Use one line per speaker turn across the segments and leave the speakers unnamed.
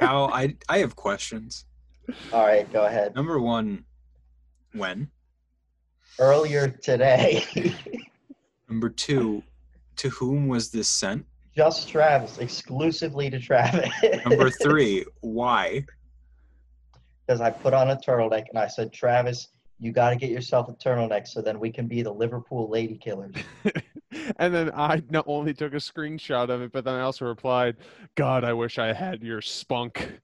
Al, I I have questions.
All right, go ahead.
Number one, when?
Earlier today,
Number two, to whom was this sent?
just Travis, exclusively to Travis.
Number three, why?
because I put on a turtleneck and I said, Travis, you got to get yourself a turtleneck so then we can be the Liverpool lady killers.
and then I not only took a screenshot of it, but then I also replied, God, I wish I had your spunk.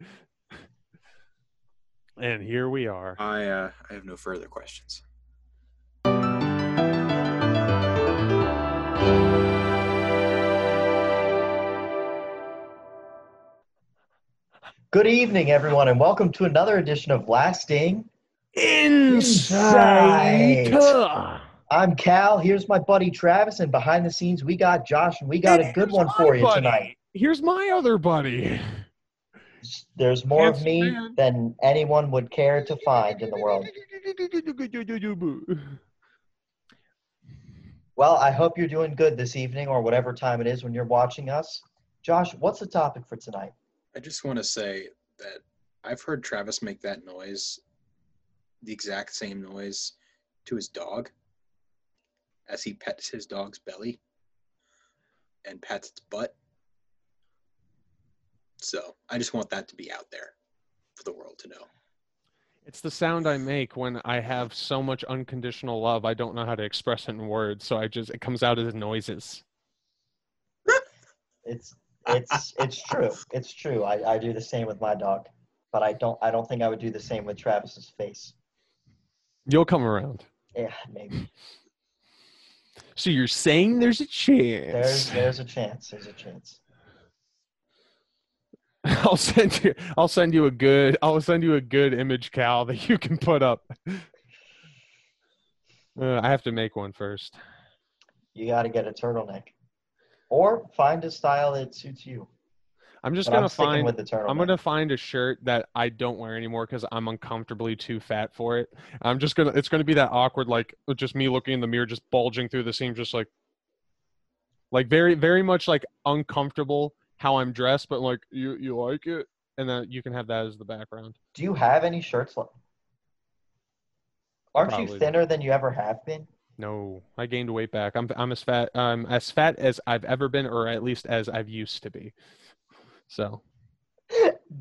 and here we are.
I uh, I have no further questions.
Good evening, everyone, and welcome to another edition of Lasting.
Insight.
I'm Cal. Here's my buddy Travis, and behind the scenes, we got Josh, and we got a good one for you tonight.
Here's my other buddy.
There's more of me
man.
than anyone would care to find in the world. Well, I hope you're doing good this evening or whatever time it is when you're watching us. Josh, what's the topic for tonight?
I just want to say that I've heard Travis make that noise, the exact same noise, to his dog as he pets his dog's belly and pats its butt. So I just want that to be out there for the world to know.
It's the sound I make when I have so much unconditional love. I don't know how to express it in words, so I just it comes out as noises.
It's it's it's true. It's true. I, I do the same with my dog, but I don't I don't think I would do the same with Travis's face.
You'll come around.
Yeah, maybe.
So you're saying there's a chance?
There's there's a chance. There's a chance.
I'll send you. I'll send you a good. I'll send you a good image, Cal, that you can put up. Uh, I have to make one first.
You got to get a turtleneck, or find a style that suits you.
I'm just gonna
I'm
find.
with the turtleneck.
I'm gonna find a shirt that I don't wear anymore because I'm uncomfortably too fat for it. I'm just gonna. It's gonna be that awkward, like uh, just me looking in the mirror, just bulging through the seam, just like, like very, very much like uncomfortable how I'm dressed, but like you, you like it, and then you can have that as the background.
Do you have any shirts left? Aren't
Probably
you thinner than you ever have been?
No, I gained weight back. I'm I'm as fat I'm as fat as I've ever been, or at least as I've used to be. So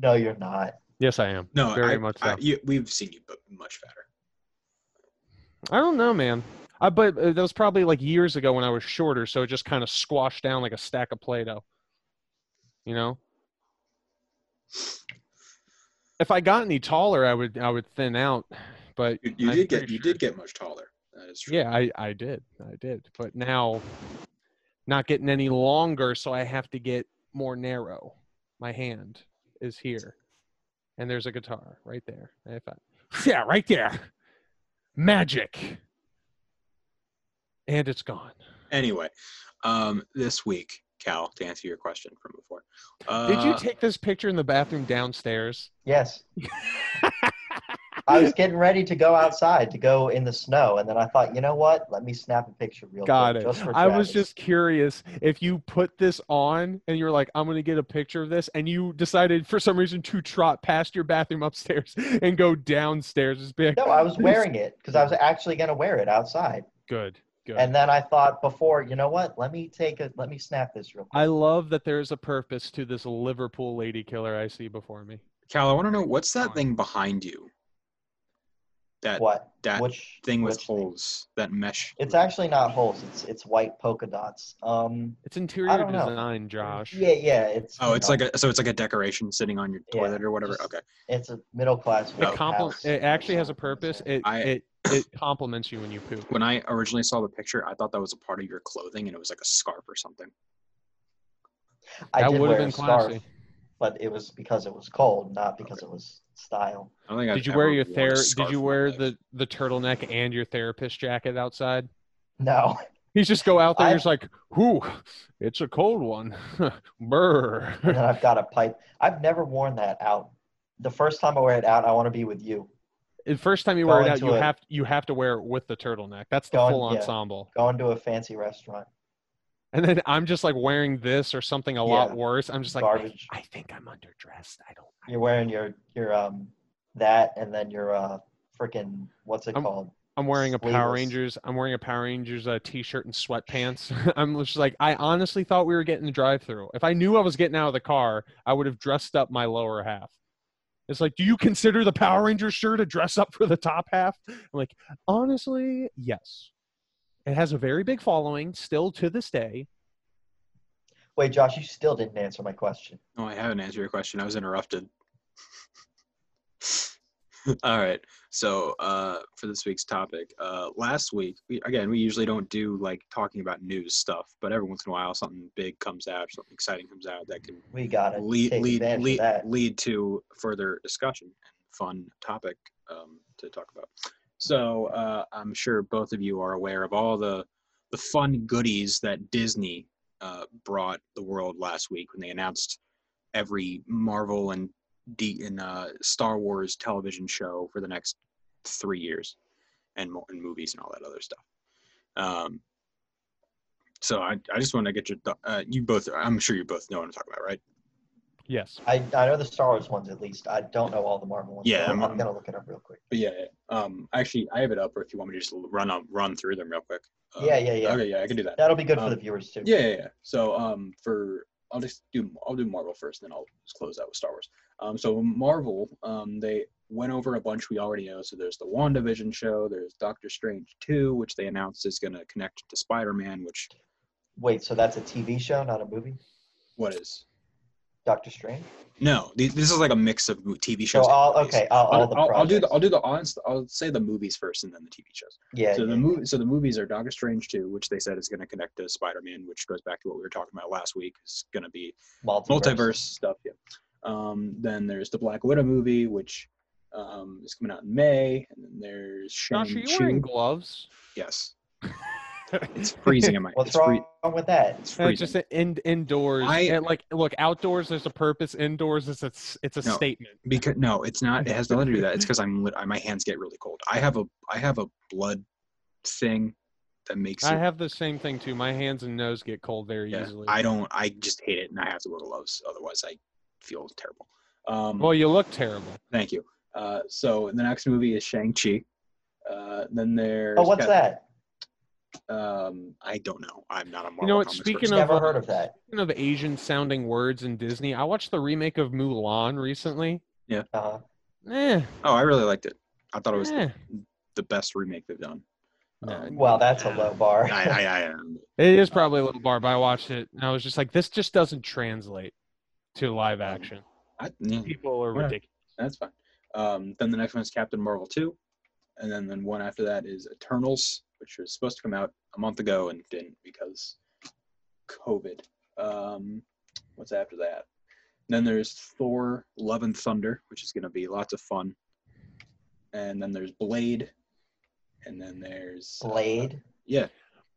No, you're not.
yes, I am.
No,
very
I,
much so.
I,
I,
you, we've seen you, but much fatter.
I don't know, man. I, but uh, that was probably like years ago when I was shorter, so it just kind of squashed down like a stack of Play-Doh. You know. If I got any taller, I would I would thin out. But
You, you did get
pretty
you did get much taller. That is true.
Yeah, I, I did. I did. But now not getting any longer, so I have to get more narrow. My hand is here. And there's a guitar right there. If I- yeah, right there. Magic. And it's gone.
Anyway, um, this week, Cal, to answer your question from before. Uh,
Did you take this picture in the bathroom downstairs?
Yes. I was getting ready to go outside to go in the snow, and then I thought, you know what? Let me snap a picture real
Got
quick.
it.
Just for
I was just curious if you put this on and you're like, I'm going to get a picture of this, and you decided for some reason to trot past your bathroom upstairs and go downstairs. Just be like,
No, I was wearing it because I was actually going to wear it outside.
Good, good.
And then I thought before, you know what? Let me take a let me snap this real quick.
I love that there's a purpose to this Liverpool lady killer I see before me.
Cal, I want to know what's that thing behind you? That
what?
that
Which
thing with
which thing?
holes, that mesh.
It's actually not holes. It's it's white polka dots. Um.
It's interior
don't know.
design, Josh.
Yeah, yeah. It's.
Oh, it's
know,
like a so it's like a decoration sitting on your
Yeah,
toilet or whatever.
just-
Okay.
It's a middle class.
It, compl- it actually has a purpose. It,
I-
it it compliments you when you poop.
When I originally saw the picture, I thought that was a part of your clothing and it was like a scarf or something.
I
that would have been
a scarf,
classy.
But it was because it was cold, not because it was style.
I don't think I've
Did you wear
ever
your
worn a
ther-
scarf
Did you
in my
wear
life.
the the turtleneck and your therapist jacket outside?
No,
You just go out there,
I-
you're just like, "Whoo, it's a cold one." Brr.
and then I've got a pipe. I've never worn that out. The first time I wear it out, I want to be with you.
The first time you wear it out,
into
you
it.
have you have to wear it with the turtleneck. That's the
Go in-
full
yeah.
ensemble.
Going to a fancy restaurant.
And then I'm just like wearing this or something a lot worse. I'm just like, I,
Garbage.
I think I'm underdressed. I don't.
You're wearing your your um that and then your uh freaking what's it
I'm-
called?
I'm wearing a Power Rangers. I'm wearing a Power Rangers uh, t-shirt and sweatpants. I'm just like, I honestly thought we were getting the drive-through. If I knew I was getting out of the car, I would have dressed up my lower half. It's like, do you consider the Power Rangers shirt a dress up for the top half? I'm like, honestly, yes. It has a very big following still to this day.
Wait, Josh, you still didn't answer my question.
No, I haven't answered your question. I was interrupted. All right. So uh, for this week's topic, uh, last week, we, again, we usually don't do like talking about news stuff, but every once in a while, something big comes out, something exciting comes out that can
We gotta
lead
take
lead
advantage
lead,
of that.
lead to further discussion and fun topic um, to talk about. So uh, I'm sure both of you are aware of all the the fun goodies that Disney uh, brought the world last week when they announced every Marvel and D and uh, Star Wars television show for the next three years, and mo- and movies and all that other stuff. Um, so I, I just want to get your uh, you both I'm sure you both know what I'm talking about, right?
Yes.
I, I know the Star Wars ones at least. I don't know all the Marvel ones.
Yeah,
so I'm,
I'm-
I'm gonna look it up real quick.
But yeah, yeah. um, actually, I have it up, or if you want me to just run up, run through them real quick. Um,
Yeah, yeah, yeah.
Okay, yeah, I can do that.
That'll be good for
Um,
the viewers too.
Yeah, yeah, yeah. So, um, for I'll just do I'll do Marvel first, then I'll just close out with Star Wars. Um, so Marvel, um, they went over a bunch we already know. So there's the WandaVision show, there's Doctor Strange two, which they announced is going to connect to Spider-Man. Which
Wait, so that's a TV show, not a movie?
what is?
Doctor Strange.
No, th- this is like a mix of mo- TV
So
shows. and
all okay, all, all
I'll,
the
I'll, I'll do the. I'll do the honest I'll say the movies first and then the TV shows.
yeah,
so
yeah,
the movie so the movies are Doctor Strange 2, which they said is going to connect to Spider-Man, which goes back to what we were talking about last week. It's going to be
multiverse.
multiverse stuff. Yeah. Um, then there's the Black Widow movie, which um, is coming out in May, and then there's
Josh, are you
Shang-Chi.
wearing gloves?
Yes, it's freezing in my.
What's
it's free-
wrong with that?
It's
Uh,
freezing.
just in, indoors.
I-
and like, look, outdoors there's a purpose. Indoors it's a, s- it's a
No.
statement.
because no, it's not. It has nothing to do with that. It's because I'm lit- I- my hands get really cold. I have a I have a blood thing that makes
I
it.
have the same thing too. My hands and nose get cold very
yeah,
easily.
I don't. I just hate it, and I have to wear gloves. Otherwise, I feel terrible. Um,
well, you look terrible.
Thank you. Uh, so the next movie is Shang Chi. Uh, then there's
Oh, what's that?
Um, I don't know. I'm not a Marvel.
You know what, speaking
person.
of-
Never heard of that.
Speaking of Asian sounding words in Disney, I watched the remake of Mulan recently. Yeah.
uh,
Eh,
oh, I really liked it. I thought it was
eh.
the best remake they've done.
No,
Um,
well, that's a low bar.
I, I, I, um,
It is probably a low bar, but I watched it and I was just like, this just doesn't translate to live action.
I yeah,
People are
Whatever.
ridiculous.
that's fine. Um, then the next one is Captain Marvel two, and then then one after that is Eternals, which was supposed to come out a month ago and didn't because COVID. Um, what's after that? Then there's Thor: Love and Thunder, which is going to be lots of fun. And then there's Blade, and then there's uh,
Blade.
yeah,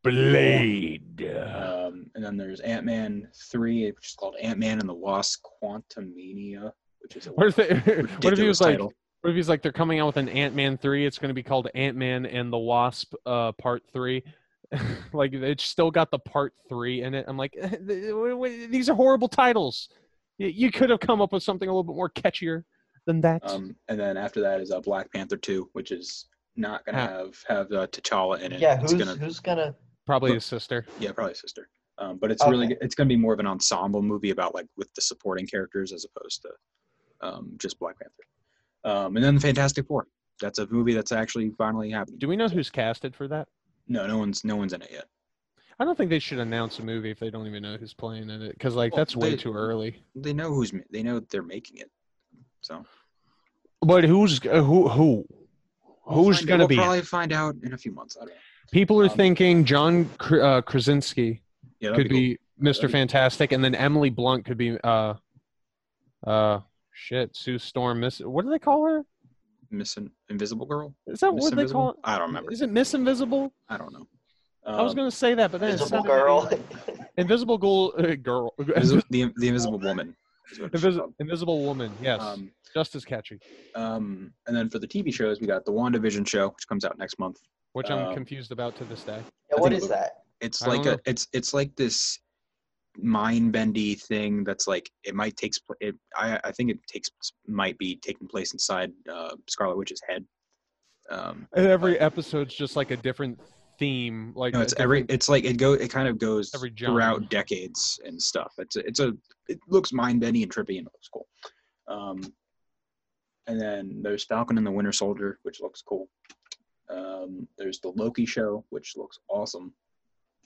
Blade.
um, and then there's Ant Man three, which is called Ant Man and the Wasp: Quantumania, which is a
What if, they, what if he
ridiculous
was
title.
what if he's like, they're coming out with an Ant Man 3? It's going to be called Ant Man and the Wasp uh, Part 3. like, it's still got the Part 3 in it. I'm like, th- w- w- these are horrible titles. You could have come up with something a little bit more catchier than that.
Um, and then after that is uh, Black Panther two, which is not gonna
Huh.
have have uh, T'Challa in it.
Yeah,
it's
who's
gonna
who's gonna?
Probably his sister.
yeah probably his sister. Um, but it's really it's gonna be more of an ensemble movie about like with the supporting characters as opposed to um, just Black Panther. Um, and then the Fantastic Four. That's a movie that's actually finally happening.
Do we know who's casted for that?
No, no one's no one's in it yet.
I don't think they should announce a movie if they don't even know who's playing in it, because like
Well,
that's way
they-
too early.
They know who's they know they're making it. So
But who's uh, who? Who?
we'll
Who's gonna
we'll
be? it?
Probably find out in a few months. I don't know.
People are
um,
thinking John Kr- uh, Krasinski
Yeah,
could be,
cool. Be-
Fantastic, and then Emily Blunt could be uh, uh, shit, Sue Storm. Miss, what do they call her?
Miss In- Invisible Girl.
Is that
Miss
what they call it?
I don't remember.
Is it Miss Invisible?
I don't know.
I was
Um,
gonna say that, but then it
Invisible
sounded
girl.
Invisible girl, uh, girl,
Invisi- the the Invisible Woman. is what it's
Invis-
called.
Invisible Woman. Yes,
Um,
just as catchy.
um, and then for the TV shows, we got the WandaVision show, which comes out next month.
Which I'm
um,
confused about to this day.
Yeah,
I
what
think
is
it-
that?
It's
I don't
like a
know.
it's it's like this mind bendy thing that's like it might takes it I I think it takes might be taking place inside uh, Scarlet Witch's head. Um,
And every episode's just like a different theme. Like
no, it's every it's like it go it kind of goes
Every genre.
throughout decades and stuff. It's a, it's a it looks mind bendy and trippy and it looks cool. Um, and then there's Falcon and the Winter Soldier, which looks cool. Um, there's the Loki show, which looks awesome.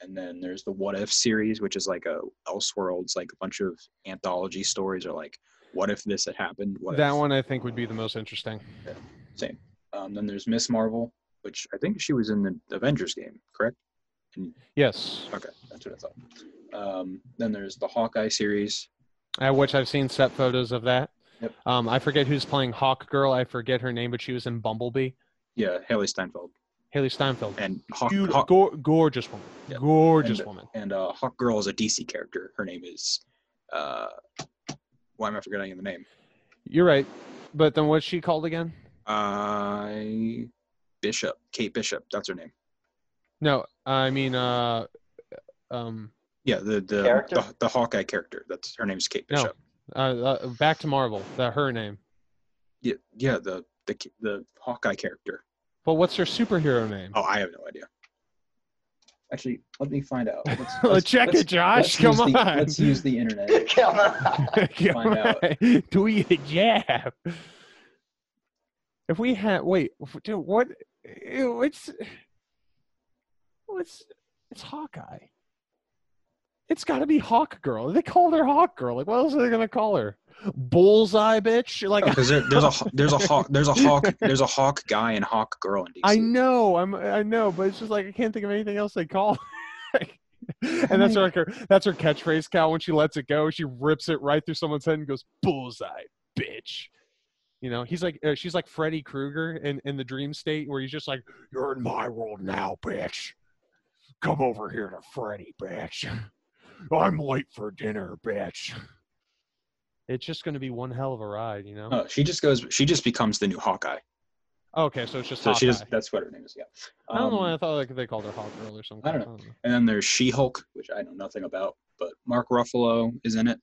And then there's the What If series, which is like a Elseworlds, like a bunch of anthology stories, or like what if this had happened? What
that
if?
one I think would be the most interesting.
Same. Um, then there's Miss Marvel, which I think she was in the Avengers game, correct?
Yes,
Okay, that's what I thought. Um, then there's the Hawkeye series.
uh, which I've seen set photos of that.
Yep.
Um, I forget who's playing Hawk Girl. I forget her name, but she was in Bumblebee.
Yeah, Hailee Steinfeld
Hailee Steinfeld.
and Hawk,
Beaut-
Hawk
gor- gorgeous woman.
Yeah.
Gorgeous
And-
woman.
and uh, Hawk Girl is a DC character. Her name is uh, why am I forgetting the name?
You're right. But then what's she called again?
Uh, Bishop, Kate Bishop. That's her name.
No, I mean, uh, um,
Yeah, the the the, the Hawkeye character. That's her name is Kate
No.
Bishop.
uh, uh, back to Marvel. That her name.
Yeah, yeah, the the the Hawkeye character.
But what's her superhero name?
Oh, I have no idea. Actually, let me find out. Let's,
Let's check
let's-
it, Josh.
let's
Come
use
on.
the- let's use the internet.
Come on.
Come
find out.
on. Do you jab? If we had wait, if- dude, what? ew, It's what's it's Hawkeye. It's got to be Hawk Girl. They called her Hawk Girl. Like, what else are they gonna call her? Bullseye, bitch. Like,
Because there, there's a there's a hawk there's a hawk there's a hawk guy and hawk girl in DC.
I know, I'm, I know, but it's just like I can't think of anything else they call. and that's like her, that's her catchphrase. Cal, when she lets it go, she rips it right through someone's head and goes, "Bullseye, bitch." You know, he's like, uh, she's like Freddy Krueger in in the dream state where he's just like, "You're in my world now, bitch. Come over here to Freddy, bitch. I'm late for dinner, bitch." It's just going to be one hell of a ride, you know.
Oh, she just goes. She just becomes the new Hawkeye.
okay, so it's just
So
Hawkeye.
she just that's what her name is. Yeah.
I don't know why
Um,
I thought like they called her Hawk Girl or something.
I don't know. And then there's She-Hulk, which I know nothing about, but Mark Ruffalo is in it.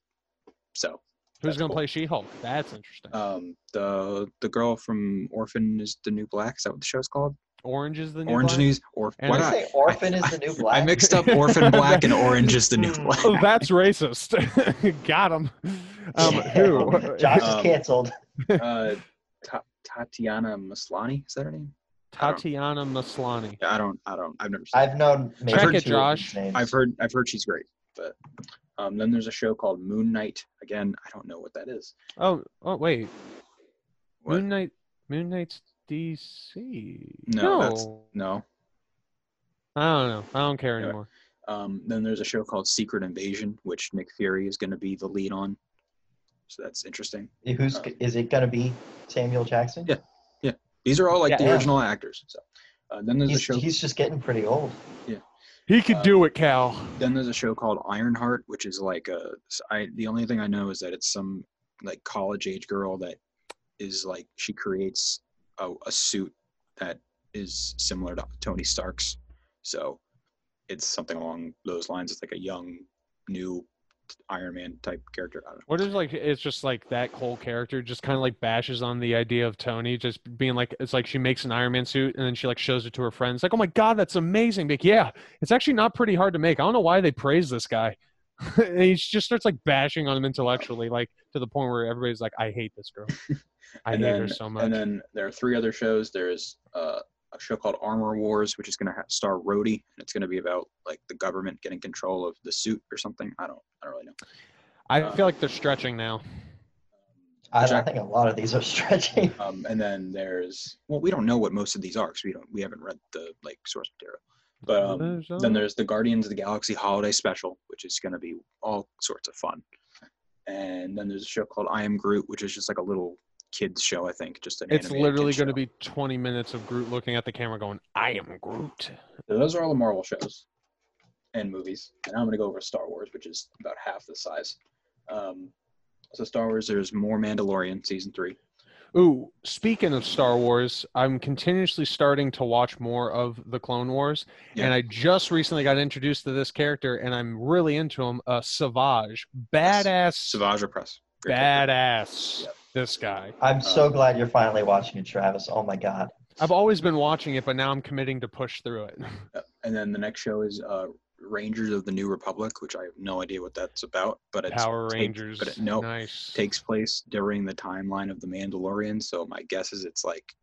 So
Who's gonna
cool.
play She-Hulk? That's interesting.
um, the the girl from Orphan is the new Black. Is that what the show's called?
Orange is the new
Orange
black?
News or
And
what?
Did you
I,
say Orphan is the new black?
I mixed up Orphan Black and Orange is the new
Hmm.
Black.
Oh, that's racist. Got him. Um, who?
Josh
Um,
is canceled.
Uh, Ta- Tatiana Maslany is that her name?
Tatiana Maslany.
I don't. I don't. I've never seen.
I've known maybe
Check
two
it, Josh.
I've heard. I've heard she's great. But um, then there's a show called Moon Knight. Again, I don't know what that is.
Oh, oh wait.
What?
Moon Knight. Moon Knight's DC.
No, that's- No.
I don't know. I don't care
Anyway.
anymore.
Um, then there's a show called Secret Invasion, which Nick Fury is going to be the lead on. So that's interesting.
Who's is it going to be? Samuel Jackson.
Yeah. yeah. These are all like the
Yeah.
original actors. So uh, then there's a
He's,
show.
he's just getting pretty old. Yeah.
He could
uh,
do it, Cal.
Then there's a show called Ironheart, which is like a. I the only thing I know is that it's some like college age girl that is like she creates a, a suit that is similar to Tony Stark's. So it's something along those lines. It's like a young, new Iron Man type character. I don't know.
What is like? It's just like that whole character just kind of like bashes on the idea of Tony just being like, it's like she makes an Iron Man suit and then she like shows it to her friends, like, oh my god, that's amazing. Like, yeah, it's actually not pretty hard to make. I don't know why they praise this guy. and he just starts like bashing on him intellectually, like to the point where everybody's like, I hate this girl. I
and
hate
then,
her so much.
And then there are three other shows. There's uh, a show called Armor Wars, which is going to have star Rhodey, and it's going to be about like the government getting control of the suit or something. I don't, I don't really know.
I
uh,
feel like they're stretching now.
I, I think a lot of these are stretching.
Um, and then there's well, we don't know what most of these are because we don't, we haven't read the like source material. But um,
There's,
then there's the Guardians of the Galaxy Holiday Special, which is going to be all sorts of fun. And then there's a show called I Am Groot, which is just like a little kids show, I think, just an.
It's literally going to be 20 minutes of Groot looking at the camera going, I am Groot.
So those are all the Marvel shows and movies. And I'm going to go over Star Wars, which is about half the size. Um, so Star Wars, there's more Mandalorian season three.
Ooh, speaking of Star Wars, I'm continuously starting to watch more of the Clone Wars,
Yeah.
and I just recently got introduced to this character, and I'm really into him. Uh, Savage, badass,
Savage Opress. Great
badass.
Yep.
This guy.
I'm so
Um,
glad you're finally watching it, Travis. Oh my God.
I've always been watching it, but now I'm committing to push through it.
And then the next show is uh, Rangers of the New Republic, which I have no idea what that's about, but it's
Power
take-
Rangers.
but it, no,
nice.
takes place during the timeline of the Mandalorian. So my guess is it's like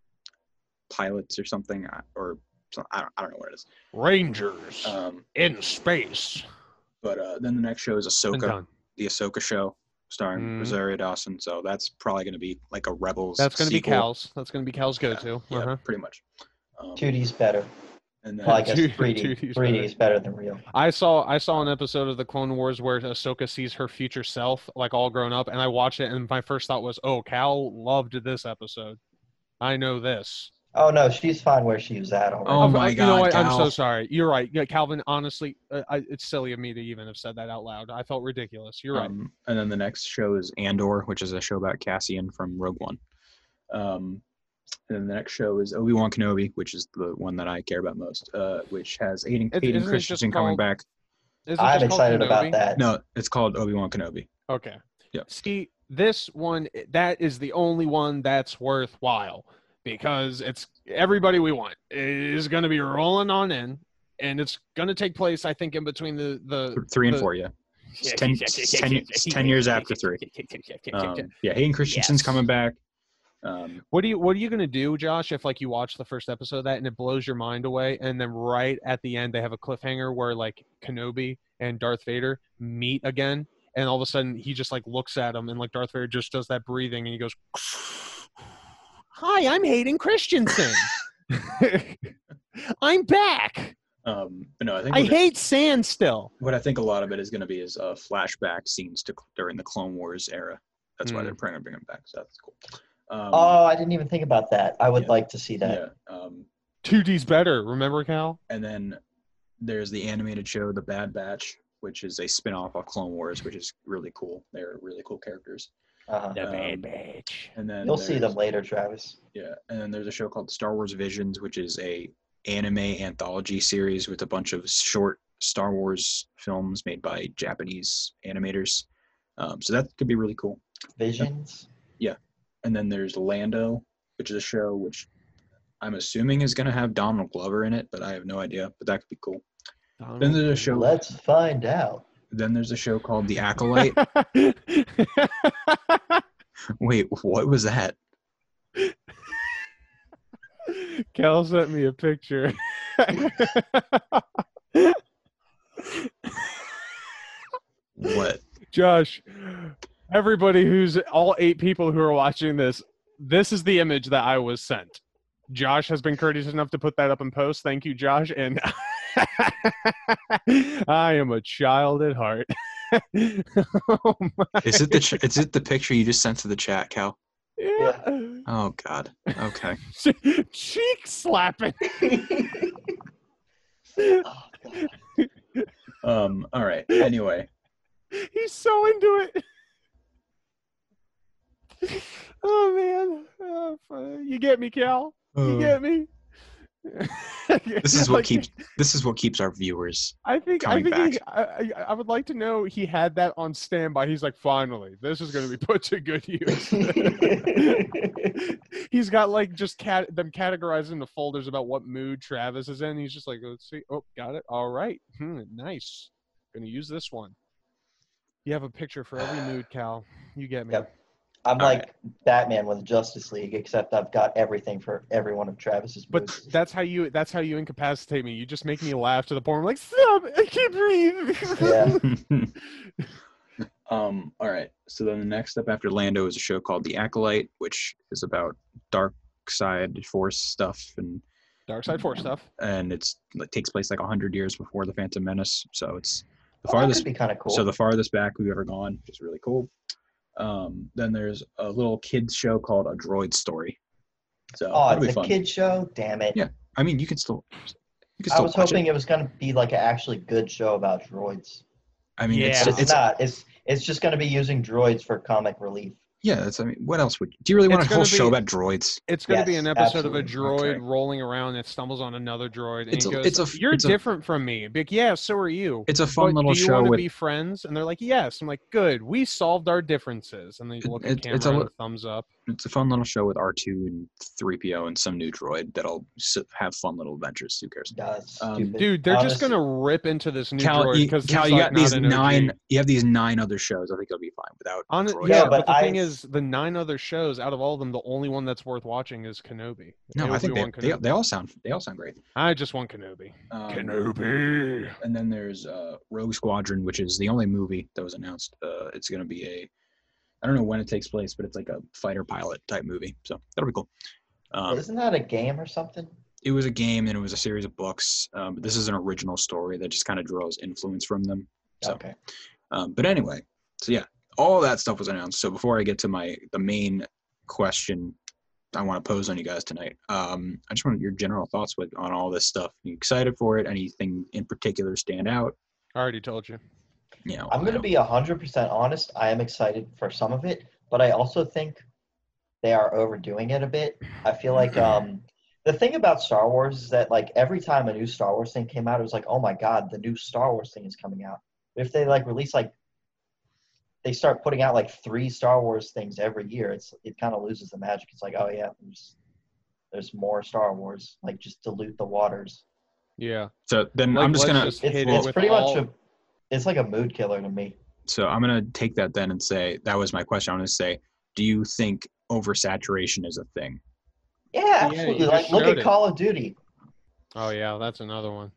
pilots or something, uh, or some, I don't, I don't know what it is.
Rangers
Um,
in space.
but uh, then the next show is
And
Ahsoka, the Ahsoka show, starring
Mhm.
Rosario Dawson. So that's probably going to be like a Rebels.
That's going to be. Cal's. That's going to be Cal's go-to.
Yeah,
Uh-huh.
pretty much. Um,
2D's better.
And then
Well, I guess 3D. 3D is better than real.
I saw I saw an episode of the Clone Wars where Ahsoka sees her future self, like all grown up, and I watched it, and my first thought was, "Oh, Cal loved this episode. I know this."
Oh no, she's fine where she was at already.
Oh my
I- You know
God,
what? I'm so sorry. You're right. Yeah, Calvin. Honestly, uh, I, it's silly of me to even have said that out loud. I felt ridiculous. You're right.
Um, and then the next show is Andor, which is a show about Cassian from Rogue One. Um, and then the next show is Obi Wan Kenobi, which is the one that I care about most, uh, which has Aiden,
It-
Aiden
isn't it just
Christensen coming
called-
back.
Is it
I'm
just called
excited about that.
No, it's called Obi Wan Kenobi.
Okay.
Yep.
See, this one that is the only one that's worthwhile because it's everybody we want is going to be rolling on in, and it's going to take place, I think, in between the the
Three and
the-
four, yeah. It's ten, it's ten, it's 10 years after three. Um, yeah, Hayden Christensen's
Yes.
coming back. Um,
What do you What are you gonna do, Josh? If like you watch the first episode of that and it blows your mind away, and then right at the end they have a cliffhanger where like Kenobi and Darth Vader meet again, and all of a sudden he just like looks at him and like Darth Vader just does that breathing and he goes, "Hi, I'm Hayden Christensen. I'm back.
um, no, I think
I
what, it-
hate sand still."
what I think a lot of it is going to be is uh, flashback scenes to during the Clone Wars era. That's why
Hmm.
they're trying to bring him back. So that's cool. Um,
Oh, I didn't even think about that. I would
Yeah.
like to see that.
yeah. Um,
2D's better. Remember, Cal?
and then there's the animated show The Bad Batch, which is a spin-off of Clone Wars, which is really cool. They're really cool characters.
Uh-huh.
The Bad
Batch.
And then
You'll see them later, Travis.
Yeah, and then there's a show called Star Wars Visions, which is a anime anthology series with a bunch of short Star Wars films made by Japanese animators. Um, so that could be really cool.
Visions.
And then there's Lando, which is a show which I'm assuming is going to have Donald Glover in it, but I have no idea. But that could be cool. Then there's a show.
Let's find out.
Then there's a show called The Acolyte. Wait, what was that?
Cal sent me a picture.
What?
Josh, everybody who's all eight people who are watching this, this is the image that I was sent. Josh has been courteous enough to put that up in post. Thank you, Josh. And I am a child at heart. oh
Is it the ch- is it the picture you just sent to the chat, Cal?
yeah.
Oh God. Okay.
Cheek slapping.
Oh, God.
Um. All right. Anyway.
He's so into it. Oh man, Oh, you get me, Cal. You
Uh,
get me.
this is what
Like,
keeps this is what keeps our viewers.
I think. I
coming
think. He, I, I, I would like to know he had that on standby. He's like, finally, this is going to be put to good use. He's got like just cat them categorized into folders about what mood Travis is in. He's just like, let's see. Oh, got it. All right. Hmm, nice. Going to use this one. You have a picture for every mood, Cal. You get me.
Yep. I'm
All
like Batman with Justice League, except I've got everything for every one of Travis's
But
moods.
that's how you that's how you incapacitate me. You just make me laugh to the point where I'm like, stop, I can't breathe.
Yeah.
um. All right. So then the next step after Lando is a show called The Acolyte, which is about dark side force stuff and
Dark Side Force stuff.
and it's it takes place like hundred years before the Phantom Menace. So it's the
Oh,
farthest
could be kind of cool.
So the farthest back we've ever gone, which is really cool. Um, then there's a little kids show called A Droid Story. So
oh,
that'll be
it's a
fun.
kid show. Damn it!
Yeah, I mean, you can still, you can
I was
watch
hoping
it.
it. was gonna be like an actually good show about droids,
I mean,
Yeah.
it's
it's,
it's
not. It's it's just gonna be using droids for comic relief.
Yeah, that's. I mean, what else would? Do you really want
It's
a whole
gonna
show about droids?
It's going to be an episode of a droid
Okay.
rolling around that stumbles on another droid,
It's
he
a-
goes,
it's a f-
"You're
it's a-
different from me." Be Like, yeah, so are you.
It's a fun
but
little
do you
show
want to
with.
be friends? And they're like, yes. I'm like, good. We solved our differences. And they
It-
look at
it-
camera
it's a
and thumbs up.
It's a fun little show with R two and three PO and some new droid that'll have fun little adventures. Who cares?
That's
Um.
Dude, they're just gonna rip into this new
Cal,
droid
you,
because
Cal, you
like
got these
an OG.
nine. You have these nine other shows. I think it'll be fine without.
On,
droids.
yeah,
Yeah,
but,
but
the thing is, the nine other shows out of all of them, the only one that's worth watching is Kenobi.
No, I think they,
Obi-Wan
they, they all sound they all sound great.
I just want Kenobi.
Um,
Kenobi.
And then there's uh, Rogue Squadron, which is the only movie that was announced. Uh, it's going to be a, I don't know when it takes place, but it's like a fighter pilot type movie. So that'll be cool. Um,
Isn't that a game or something?
it was a game and it was a series of books. Um, but this is an original story that just kind of draws influence from them. So,
Okay.
um, but anyway, so yeah, all that stuff was announced. So before I get to my the main question I want to pose on you guys tonight, um, I just want your general thoughts with on all this stuff. you excited for it? Anything in particular stand out?
I already told you.
You know,
I'm going to
don't-
be 100% honest. I am excited for some of it, but I also think they are overdoing it a bit. I feel like um, the thing about Star Wars is that like every time a new Star Wars thing came out, it was like, oh my god, the new Star Wars thing is coming out. But if they like release like they start putting out like three Star Wars things every year, it's it kind of loses the magic. It's like, oh yeah, there's there's more Star Wars. Like just dilute the waters.
Yeah.
So then
Like,
I'm just gonna
just
It's, it's
with
pretty
all-
much a it's like a mood killer to me.
so I'm gonna take that then and say that was my question. I'm gonna say, do you think oversaturation is a thing?
Yeah,
Yeah,
absolutely.
you
like look at
it.
Call of Duty.
Oh yeah, that's another one.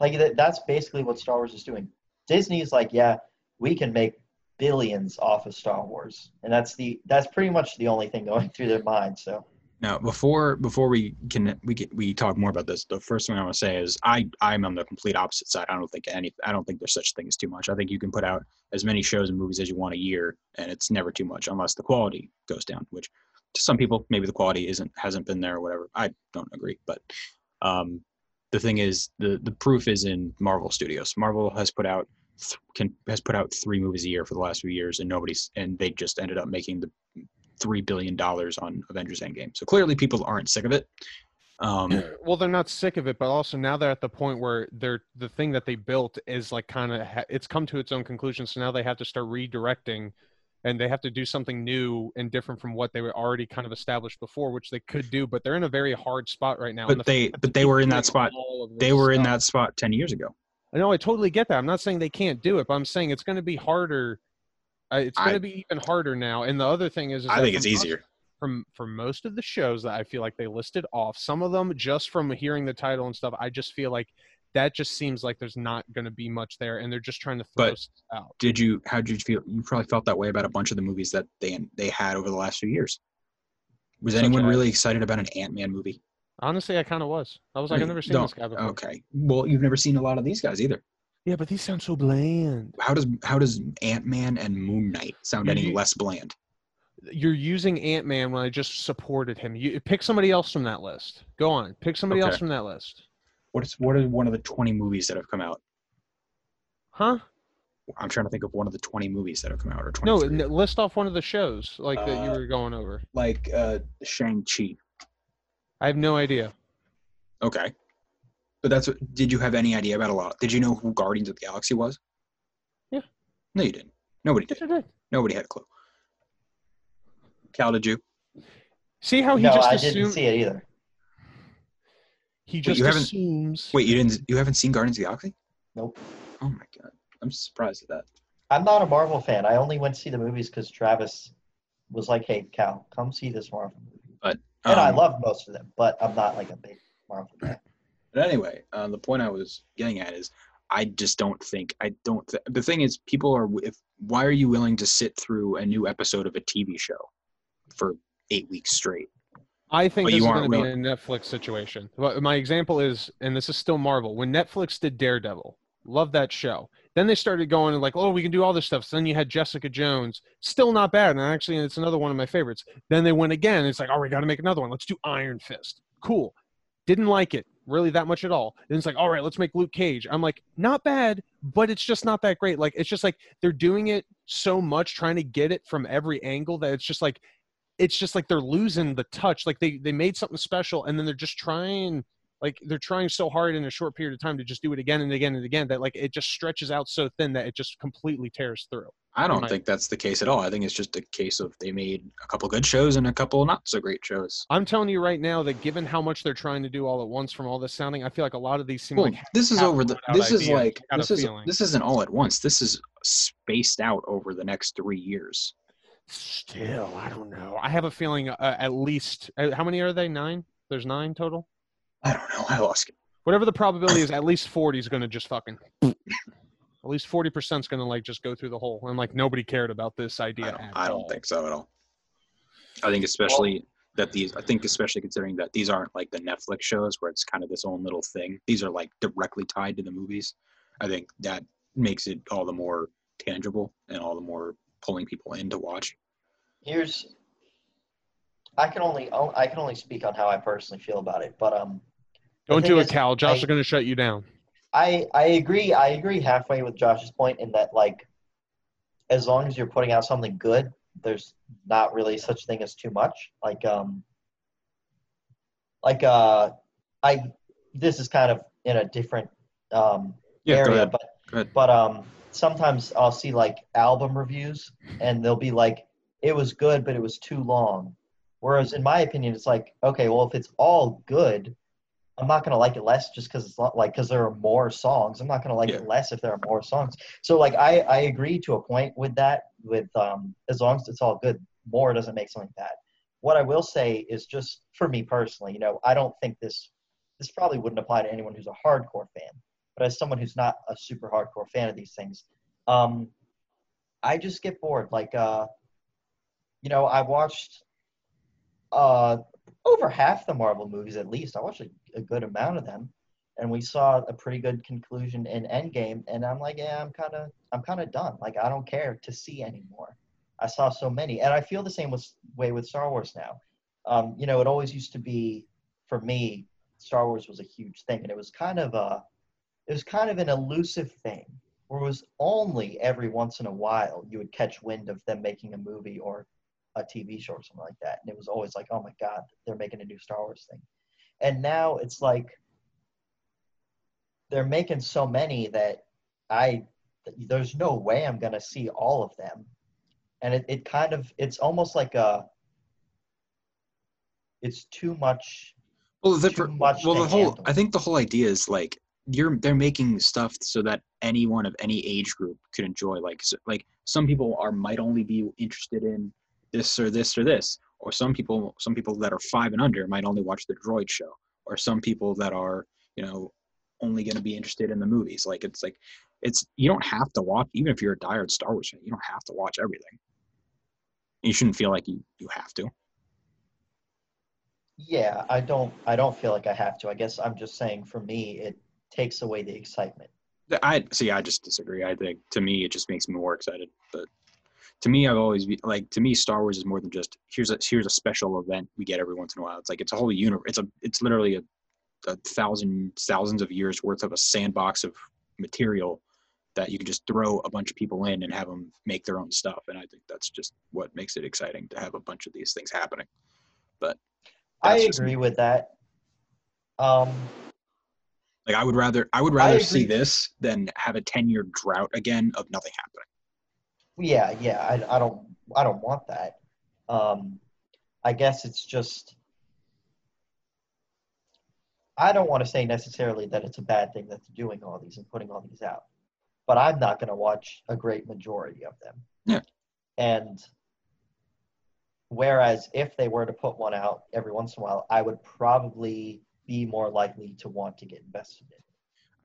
Like that, that's basically what Star Wars is doing. Disney's like, yeah, we can make billions off of Star Wars, and that's the that's pretty much the only thing going through their mind. So
Now, before before we can we we talk more about this, the first thing I want to say is I I'm on the complete opposite side. I don't think any I don't think there's such thing as too much. I think you can put out as many shows and movies as you want a year, and it's never too much unless the quality goes down. Which to some people maybe the quality isn't hasn't been there or whatever. I don't agree, but um, the thing is the the proof is in Marvel Studios. Marvel has put out can has put out three movies a year for the last few years, and nobody's and they just ended up making the three billion dollars on Avengers Endgame. So clearly, people aren't sick of it. Um,
well, they're not sick of it, but also now they're at the point where they're the thing that they built is like kind of ha- it's come to its own conclusion. So now they have to start redirecting, and they have to do something new and different from what they were already kind of established before, which they could do. But they're in a very hard spot right now.
but
the
they but they were in that spot.
all of this
They were in that spot ten years ago.
I know I totally get that. I'm not saying they can't do it, but I'm saying it's going to be harder. It's going to be even harder now. And the other thing is, is
I think it's
from
easier.
From for most of the shows that I feel like they listed off, some of them just from hearing the title and stuff, I just feel like that just seems like there's not going to be much there, and they're just trying to throw
But-
out.
Did you? How did you feel? You probably felt that way about a bunch of the movies that they they had over the last few years. Was
Such
anyone
as?
really excited about an Ant Man movie?
Honestly, I kind of was. I was like, I've never seen this guy before.
Okay. Well, you've never seen a lot of these guys either.
Yeah, but these sound so bland.
How does how does Ant Man and Moon Knight sound any
You-
less bland?
You're using Ant Man when I just supported him. You pick somebody else from that list. Go on, pick somebody else from that list.
What is what are one of the twenty movies that have come out?
Huh?
I'm trying to think of one of the twenty movies that have come out or twenty.
No, list off one of the shows like that you
Uh,
were going over.
like uh, Shang Chi.
I have no idea.
Okay. But that's what, did you have any idea about a lot? Did you know who Guardians of the Galaxy was?
Yeah.
No, you didn't. Nobody did.
Did.
Nobody had a clue. Cal, did you?
See how he
no,
just
I
assumed
didn't see it either.
he just
you haven't-
assumes.
Wait, you didn't? You haven't seen Guardians of the Galaxy?
Nope.
Oh my god, I'm surprised at that.
I'm not a Marvel fan. I only went to see the movies because Travis was like, "Hey, Cal, come see this Marvel movie." and I
Um,
love most of them, but I'm not like a big Marvel fan.
But anyway, uh, the point I was getting at is, I just don't think I don't. Th- the thing is, people are. If why are you willing to sit through a new episode of a TV show for eight weeks straight?
I think
But
this is going to be a Netflix situation. But my example is, and this is still Marvel. When Netflix did Daredevil, love that show. Then they started going like, oh, we can do all this stuff. So then you had Jessica Jones, still not bad, and actually it's another one of my favorites. Then they went again. It's like, oh, we got to make another one. Let's do Iron Fist. Cool. Didn't like it. Really that much at all. And it's like, all right, let's make Luke Cage. I'm like, not bad, but it's just not that great. Like, it's just like they're doing it so much, trying to get it from every angle that it's just like, it's just like they're losing the touch. Like they they made something special, and then they're just trying like they're trying so hard in a short period of time to just do it again and again and again that like it just stretches out so thin that it just completely tears through.
I don't think that's the case at all. I think it's just a case of they made a couple good shows and a couple not so great shows.
I'm telling you right now that given how much they're trying to do all at once from all this sounding, I feel like a lot of these seem
Well,
like
this is over the. This is
ideas.
like
I got a
this is
feeling.
this isn't all at once. This is spaced out over the next three years.
still, I don't know. I have a feeling uh, at least uh, how many are they? Nine. There's nine total.
I don't know. I lost. it.
Whatever the probability is, at least 40 is going to just fucking. At least 40% is going to like just go through the hole, and like nobody cared about this idea.
I don't,
at
I don't
all.
think so at all. I think especially that these. I think especially considering that these aren't like the Netflix shows where it's kind of this own little thing. These are like directly tied to the movies. I think that makes it all the more tangible and all the more pulling people in to watch.
Here's, I can only I can only speak on how I personally feel about it, but um,
Don't do it,
is,
Cal. Josh
I-
is going to shut you down.
I I agree. I agree halfway with Josh's point in that like, as long as you're putting out something good, there's not really such thing as too much. Like um, like uh, I this is kind of in a different um
Yeah,
area, but but um sometimes I'll see like album reviews and they'll be like it was good but it was too long. Whereas in my opinion it's like okay, well if it's all good, I'm not going to like it less just cuz it's not like cuz there are more songs. I'm not going to like
Yeah.
it less if there are more songs. So like I I agree to a point with that with um as long as it's all good, more doesn't make something bad. What I will say is just for me personally, you know, I don't think this this probably wouldn't apply to anyone who's a hardcore fan but as someone who's not a super hardcore fan of these things, um, I just get bored. Like, uh, you know, I watched uh, over half the Marvel movies at least. I watched a, a good amount of them, and we saw a pretty good conclusion in Endgame. And I'm like, yeah, I'm kind of, I'm kind of done. Like, I don't care to see anymore. I saw so many, and I feel the same with, way with Star Wars now. Um, you know, it always used to be for me. Star Wars was a huge thing, and it was kind of a it was kind of an elusive thing where it was only every once in a while you would catch wind of them making a movie or a TV show or something like that. And it was always like, oh my God, they're making a new Star Wars thing. And now it's like they're making so many that I, there's no way I'm going to see all of them. And it, it kind of, it's almost like a, it's too much.
Well, the,
too much
well, the whole
handle.
I think the whole idea is like you're they're making stuff so that anyone of any age group could enjoy. Like so, like some people are might only be interested in this or this or this, or some people some people that are five and under might only watch the Droid show, or some people that are you know only going to be interested in the movies. Like it's like it's you don't have to watch even if you're a diehard Star Wars fan, you don't have to watch everything. You shouldn't feel like you you have to.
Yeah, I don't, I don't feel like I have to. I guess I'm just saying for me, it takes away the excitement.
I see. I just disagree. I think to me, it just makes me more excited. But to me, I've always like to me, Star Wars is more than just here's a here's a special event we get every once in a while. It's like it's a whole universe. It's a it's literally a, a thousand thousands of years worth of a sandbox of material that you can just throw a bunch of people in and have them make their own stuff. And I think that's just what makes it exciting to have a bunch of these things happening. But
I agree with that. Um,
Like I would rather I would rather see this than have a ten year drought again of nothing happening.
Yeah, yeah, I, I don't, I don't want that. Um, I guess it's just, I don't want to say necessarily that it's a bad thing that they're doing all these and putting all these out, but I'm not going to watch a great majority of them.
Yeah.
And whereas if they were to put one out every once in a while, I would probably be more likely to want to get invested in.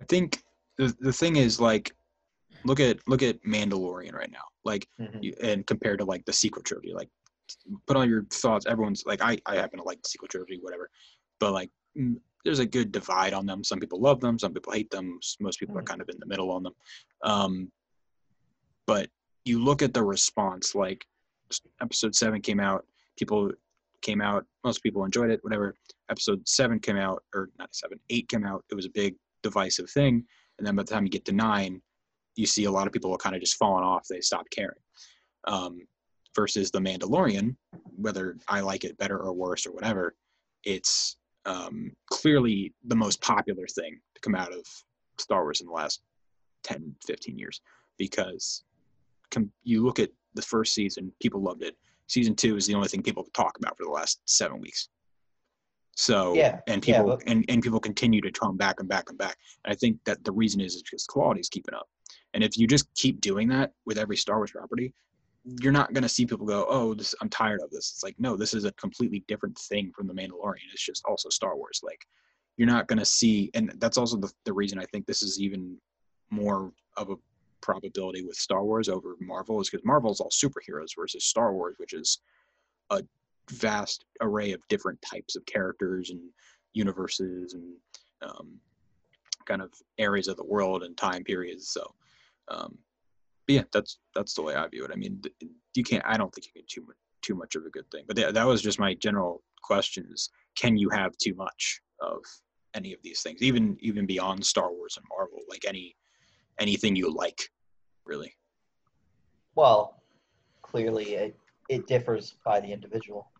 I think the the thing is like look at look at Mandalorian right now. Like
Mhm.
you, and compared to like the sequel trilogy, like put all your thoughts. Everyone's like I I happen to like the sequel trilogy, whatever. But like mm, there's a good divide on them. Some people love them, some people hate them. Most people are
Mhm.
kind of in the middle on them. Um, but you look at the response. Like episode seven came out, people came out. Most people enjoyed it, whatever. episode seven came out, or not seven, eight came out, it was a big divisive thing. And then by the time you get to nine, you see a lot of people are kind of just falling off. They stop caring. Um, versus the Mandalorian, whether I like it better or worse or whatever, it's um, clearly the most popular thing to come out of Star Wars in the last 10, 15 years because com- you look at the first season, people loved it. Season two is the only thing people talk about for the last seven weeks. So
Yeah,
and
yeah,
people
but-
and, and people continue to come back and back and back. And I think that the reason is it's because quality is keeping up. And if you just keep doing that with every Star Wars property, you're not going to see people go, "Oh, this, I'm tired of this." It's like, no, this is a completely different thing from the Mandalorian. It's just also Star Wars. Like, you're not going to see, and that's also the, the reason I think this is even more of a probability with Star Wars over Marvel is because Marvel is all superheroes versus Star Wars, which is a vast array of different types of characters and universes and um, kind of areas of the world and time periods. So, um, but yeah, that's that's the way I view it. I mean, you can't. I don't think you can too much too much of a good thing. But yeah, that was just my general question: is can you have too much of any of these things, even even beyond Star Wars and Marvel, like any anything you like, really?
Well, clearly it, it differs by the individual.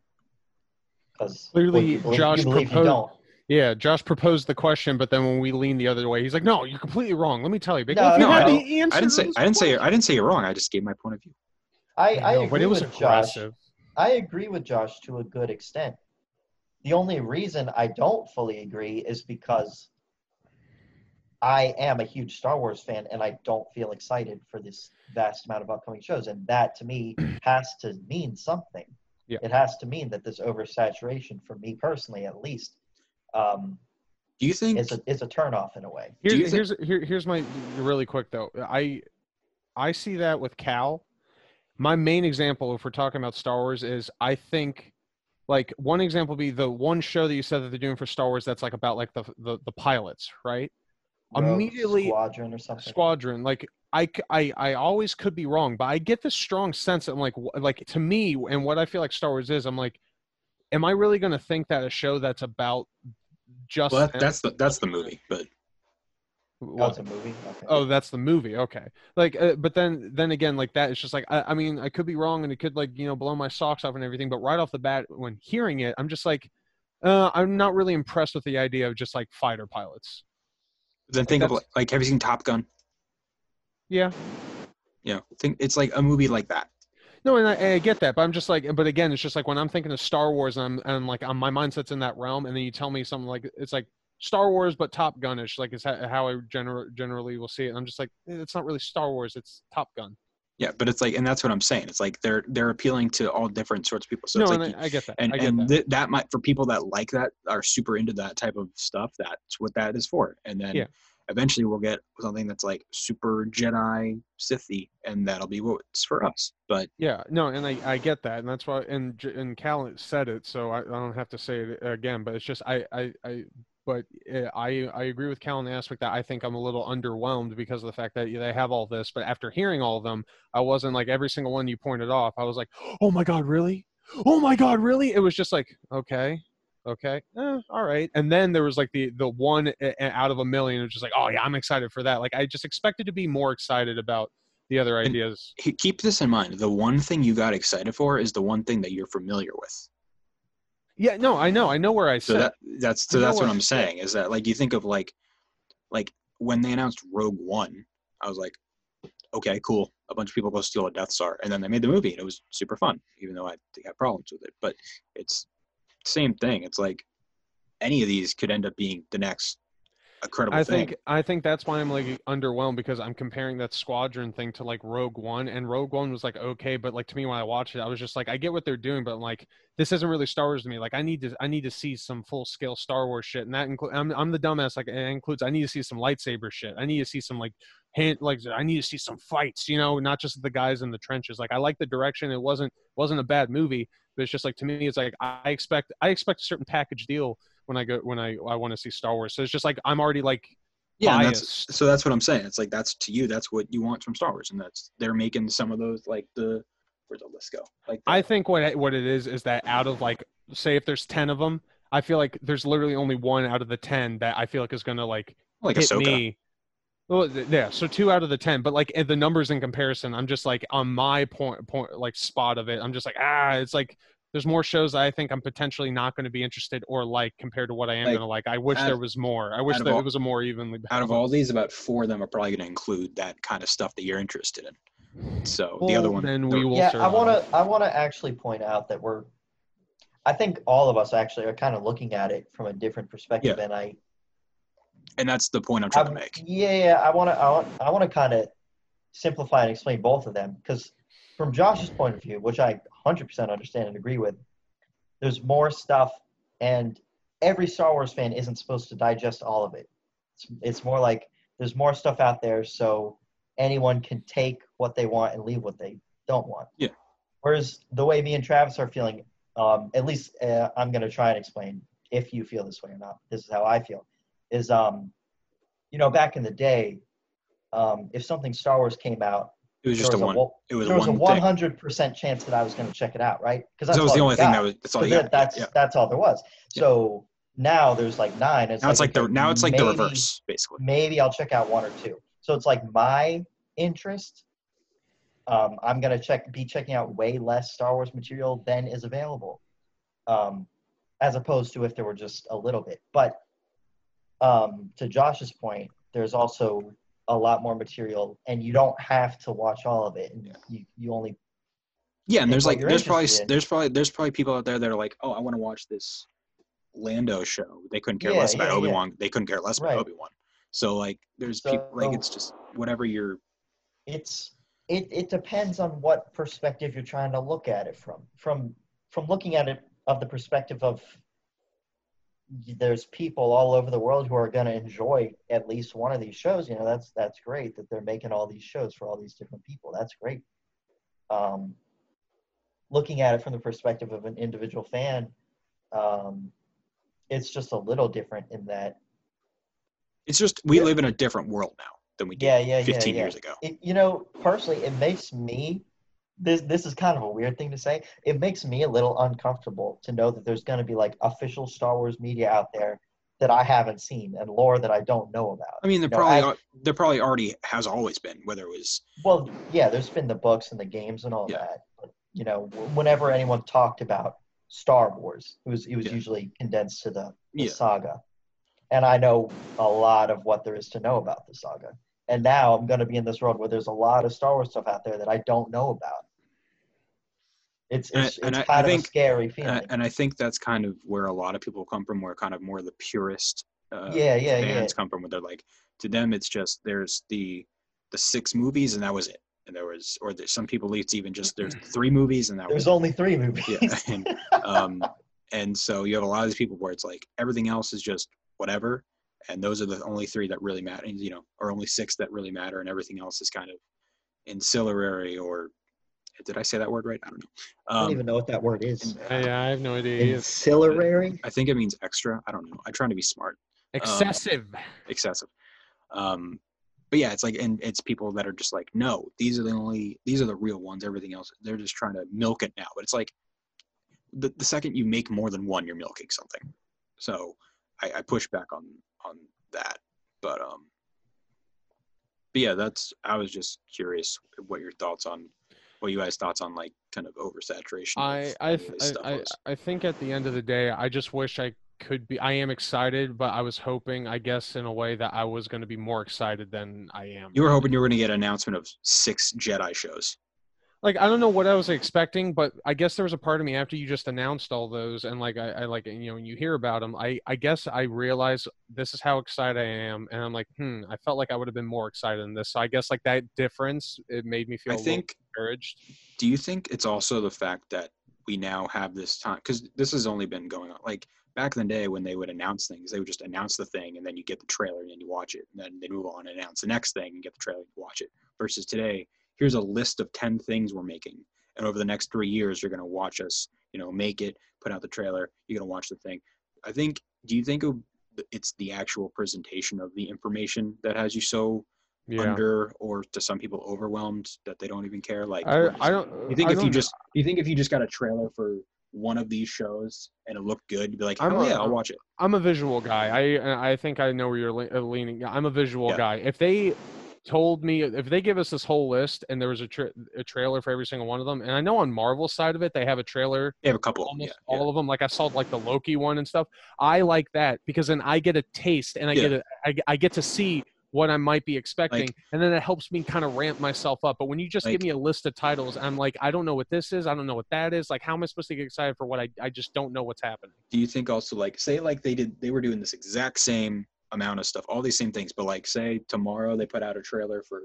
Because
Clearly,
you believe,
Josh
you, believe you
proposed-
don't.
Yeah, Josh proposed the question, but then when we lean the other way, he's like, "No, you're completely wrong. Let me tell you, Big.
No,
well, if you
no,
had
I
the answer
I didn't say I didn't say I didn't say you're wrong. I just gave my point of view.
I, I
know,
agree
but it was
with Josh. I agree with Josh to a good extent. The only reason I don't fully agree is because I am a huge Star Wars fan and I don't feel excited for this vast amount of upcoming shows. And that to me has to mean something.
Yeah.
It has to mean that this oversaturation, for me personally at least, um,
Do you think?
is a is a turnoff in a way.
Do
Here's
think-
here's here, here's my really quick though. I I see that with Cal. My main example, if we're talking about Star Wars, is I think like one example would be the one show that you said that they're doing for Star Wars that's like about like the the, the pilots, right?
Rogue
Immediately-
Squadron or something.
Squadron. Like I, I I always could be wrong, but I get this strong sense that I'm like, wh- like to me, and what I feel like Star Wars is, I'm like, am I really going to think that a show that's about just
well, that, that's the that's the movie, but
Oh,
what?
it's a movie. Okay.
Oh, that's the movie. Okay. Like, uh, but then, then again, like that, it's just like, I, I mean, I could be wrong, and it could like, you know, blow my socks off and everything. But right off the bat, when hearing it, I'm just like, uh, I'm not really impressed with the idea of just like fighter pilots.
then think of like, like have you seen Top Gun?
Yeah.
Yeah, think it's like a movie like that.
No, and I, I get that, but I'm just like, but again, it's just like when I'm thinking of Star Wars, and I'm, and like, um, my mindset's in that realm, and then you tell me something like, it's like Star Wars, but Top Gunish, like is how, how I gener- generally will see it. And I'm just like, eh, it's not really Star Wars, it's Top Gun.
Yeah, but it's like, and that's what I'm saying. It's like they're they're appealing to all different sorts of people. So
no,
it's like,
I, I get that.
and
I get
and
that.
th- that might for people that like that are super into that type of stuff. That's what that is for. And then
Yeah.
Eventually we'll get something that's like super Jedi Sithy, and that'll be what's for us. But
Yeah, no, and I, I get that, and that's why, and and Cal said it, so I, I don't have to say it again. But it's just I I, I but uh, I I agree with Cal in the aspect that I think I'm a little underwhelmed because of the fact that they have all this. But after hearing all of them, I wasn't like every single one you pointed off. I was like, oh my god, really? Oh my god, really? It was just like okay. Okay, eh, all right, and then there was like the the one out of a million. Was just like, oh yeah, I'm excited for that. Like I just expected to be more excited about the other ideas.
he- keep this in mind: the one thing you got excited for is the one thing that you're familiar with.
Yeah, no, I know, I know where I
So
said.
that that's so that's what I'm saying is that like you think of like like when they announced Rogue One, I was like, okay, cool. A bunch of people go steal a Death Star, and then they made the movie, and it was super fun. Even though I have problems with it, but it's same thing. It's like any of these could end up being the next incredible
I
thing.
think I think that's why I'm like underwhelmed because I'm comparing that squadron thing to like Rogue One, and Rogue One was like okay, but like to me when I watched it, I was just like, I get what they're doing, but I'm like this isn't really Star Wars to me. Like I need to I need to see some full scale Star Wars shit, and that includes I'm I'm the dumbass. Like it includes I need to see some lightsaber shit. I need to see some like hand like I need to see some fights. You know, not just the guys in the trenches. Like I like the direction. It wasn't wasn't a bad movie, but it's just like to me, it's like I expect I expect a certain package deal when I go when I I want to see Star Wars. So it's just like I'm already like
yeah, that's, so that's what I'm saying. It's like that's to you, that's what you want from Star Wars, and that's they're making some of those like the where the list go? Like
I think what what it is is that out of like say if there's 10 of them, I feel like there's literally only one out of the ten that I feel like is gonna like
Like
hit
Ahsoka.
me. Well, yeah, so two out of the ten, but like eh, the numbers in comparison, I'm just like on my point, point like spot of it. I'm just like ah, it's like there's more shows that I think I'm potentially not going to be interested or like compared to what I am
Like,
going to like. I wish
out-
there was more. I wish
out of
that
all-
it was a more evenly.
Out of all these, about four of them are probably going to include that kind of stuff that you're interested in. So the other one,
then we will.
yeah, I want to. I want to actually point out that we're. I think all of us actually are kind of looking at it from a different perspective, and I.
and that's the point I'm trying to
I'm-
make.
Yeah, yeah. I want to. I want. I want to kind of simplify and explain both of them because, from Josh's point of view, which I 100% understand and agree with, there's more stuff, and every Star Wars fan isn't supposed to digest all of it. It's, it's more like there's more stuff out there, so anyone can take what they want and leave what they don't want.
Yeah.
Whereas the way me and Travis are feeling, um, at least uh, I'm going to try and explain if you feel this way or not. This is how I feel. Is um, you know, back in the day, um, if something Star Wars came out,
It was just a one.
a,
It was
there was a
one.
100 percent chance that I was going to check it out, right? Because
That was the only thing that
was.
That's all got.
that's
yeah.
that's all there was.
Yeah.
So now there's like nine. It's
Now it's like the now it's like the reverse, basically.
Maybe I'll check out one or two. So it's like my interest. Um, I'm gonna check be checking out way less Star Wars material than is available, um, as opposed to if there were just a little bit. But um, to Josh's point, there's also a lot more material, and you don't have to watch all of it. And
Yeah.
you you only
Yeah, and there's like there's probably
in.
there's probably there's probably people out there that are like, oh, I want to watch this Lando show. They couldn't care
Yeah,
less about
yeah, yeah.
Obi Wan. They couldn't care less about
Right.
Obi Wan. So like, there's people like
So-
it's just whatever you're.
it's it, it depends on what perspective you're trying to look at it from from from looking at it of the perspective of there's people all over the world who are going to enjoy at least one of these shows you know that's that's great that they're making all these shows for all these different people that's great um, looking at it from the perspective of an individual fan um, it's just a little different in that
It's just we
Yeah.
live in a different world now than we did
yeah yeah yeah
15
yeah
years ago.
it, you know, personally, it makes me this this is kind of a weird thing to say. It makes me a little uncomfortable to know that there's going to be like official Star Wars media out there that I haven't seen and lore that I don't know about.
I mean, there
No,
probably
I-
there probably already has always been, whether it was
Well, yeah, there's been the books and the games and all
Yeah.
that. But, you know, whenever anyone talked about Star Wars, it was it was
Yeah.
usually condensed to the, the
Yeah.
saga. And I know a lot of what there is to know about the saga. And now I'm going to be in this world where there's a lot of Star Wars stuff out there that I don't know about. It's
And I-
it's,
and
it's
I- I
kind of
think-
a scary
and
feeling.
I, and I think that's kind of where a lot of people come from, where kind of more the purist uh,
yeah, yeah, yeah.
come from, where they're like, to them, it's just there's the the six movies and that was it, and there was, or there's some people it's even just there's three movies and that was
There's
it.
only three movies.
yeah, and um, and so you have a lot of these people where it's like everything else is just whatever, and those are the only three that really matter, you know, or only six that really matter, and everything else is kind of ancillary or did I say that word right? I don't know.
I don't
Um,
even know what that word is.
Yeah, I have no idea. either.
Ancillary?
I think it means extra. I don't know. I'm trying to be smart,
Excessive.
excessive. Um, but yeah, it's like, and it's people that are just like, no, these are the only, these are the real ones. Everything else, they're just trying to milk it now. But it's like, the, the second you make more than one, you're milking something. So I, I push back on on that. But um, but yeah, that's. I was just curious what your thoughts on, what you guys thoughts on like kind of oversaturation.
I I,
any
th-
of this stuff
I, I. I think at the end of the day, I just wish I could be. I am excited, but I was hoping, I guess, in a way that I was going to be more excited than I am.
You were hoping you were going to get an announcement of six Jedi shows.
Like I don't know what I was expecting, but I guess there was a part of me after you just announced all those, and like I, I like you know when you hear about them, I I guess I realized this is how excited I am, and I'm like, hmm, I felt like I would have been more excited than this. So I guess like that difference, it made me feel
I think.
encouraged.
Do you think it's also the fact that we now have this time because this has only been going on like back in the day when they would announce things, they would just announce the thing and then you get the trailer and then you watch it, and then they move on and announce the next thing and get the trailer and watch it. Versus today, here's a list of ten things we're making, and over the next three years, you're gonna watch us, you know, make it, put out the trailer, you're gonna watch the thing. I think. Do you think it- it's the actual presentation of the information that has you so
Yeah.
under or to some people overwhelmed that they don't even care like
I, I don't.
you think
I
if you just you think if you just got a trailer for one of these shows and it looked good, you'd be like,
I'm
oh
a-
yeah, I'll watch it.
I'm a visual guy. I I think I know where you're uh, leaning. I'm a visual
Yeah.
guy. If they told me if they give us this whole list and there was a, tra- a trailer for every single one of them, and I know on marvel's side of it they have a trailer
They have a couple.
almost
yeah, yeah.
all of them. Like I saw like the Loki one and stuff. I like that because then I get a taste and I
Yeah.
get a I, I get to see what I might be expecting, and then it helps me kind of ramp myself up. But when you just give me a list of titles, I'm like, I don't know what this is. I don't know what that is. Like, how am I supposed to get excited for what I I just don't know what's happening?
do you think also like say like they did they were doing this exact same amount of stuff all these same things but like say tomorrow they put out a trailer for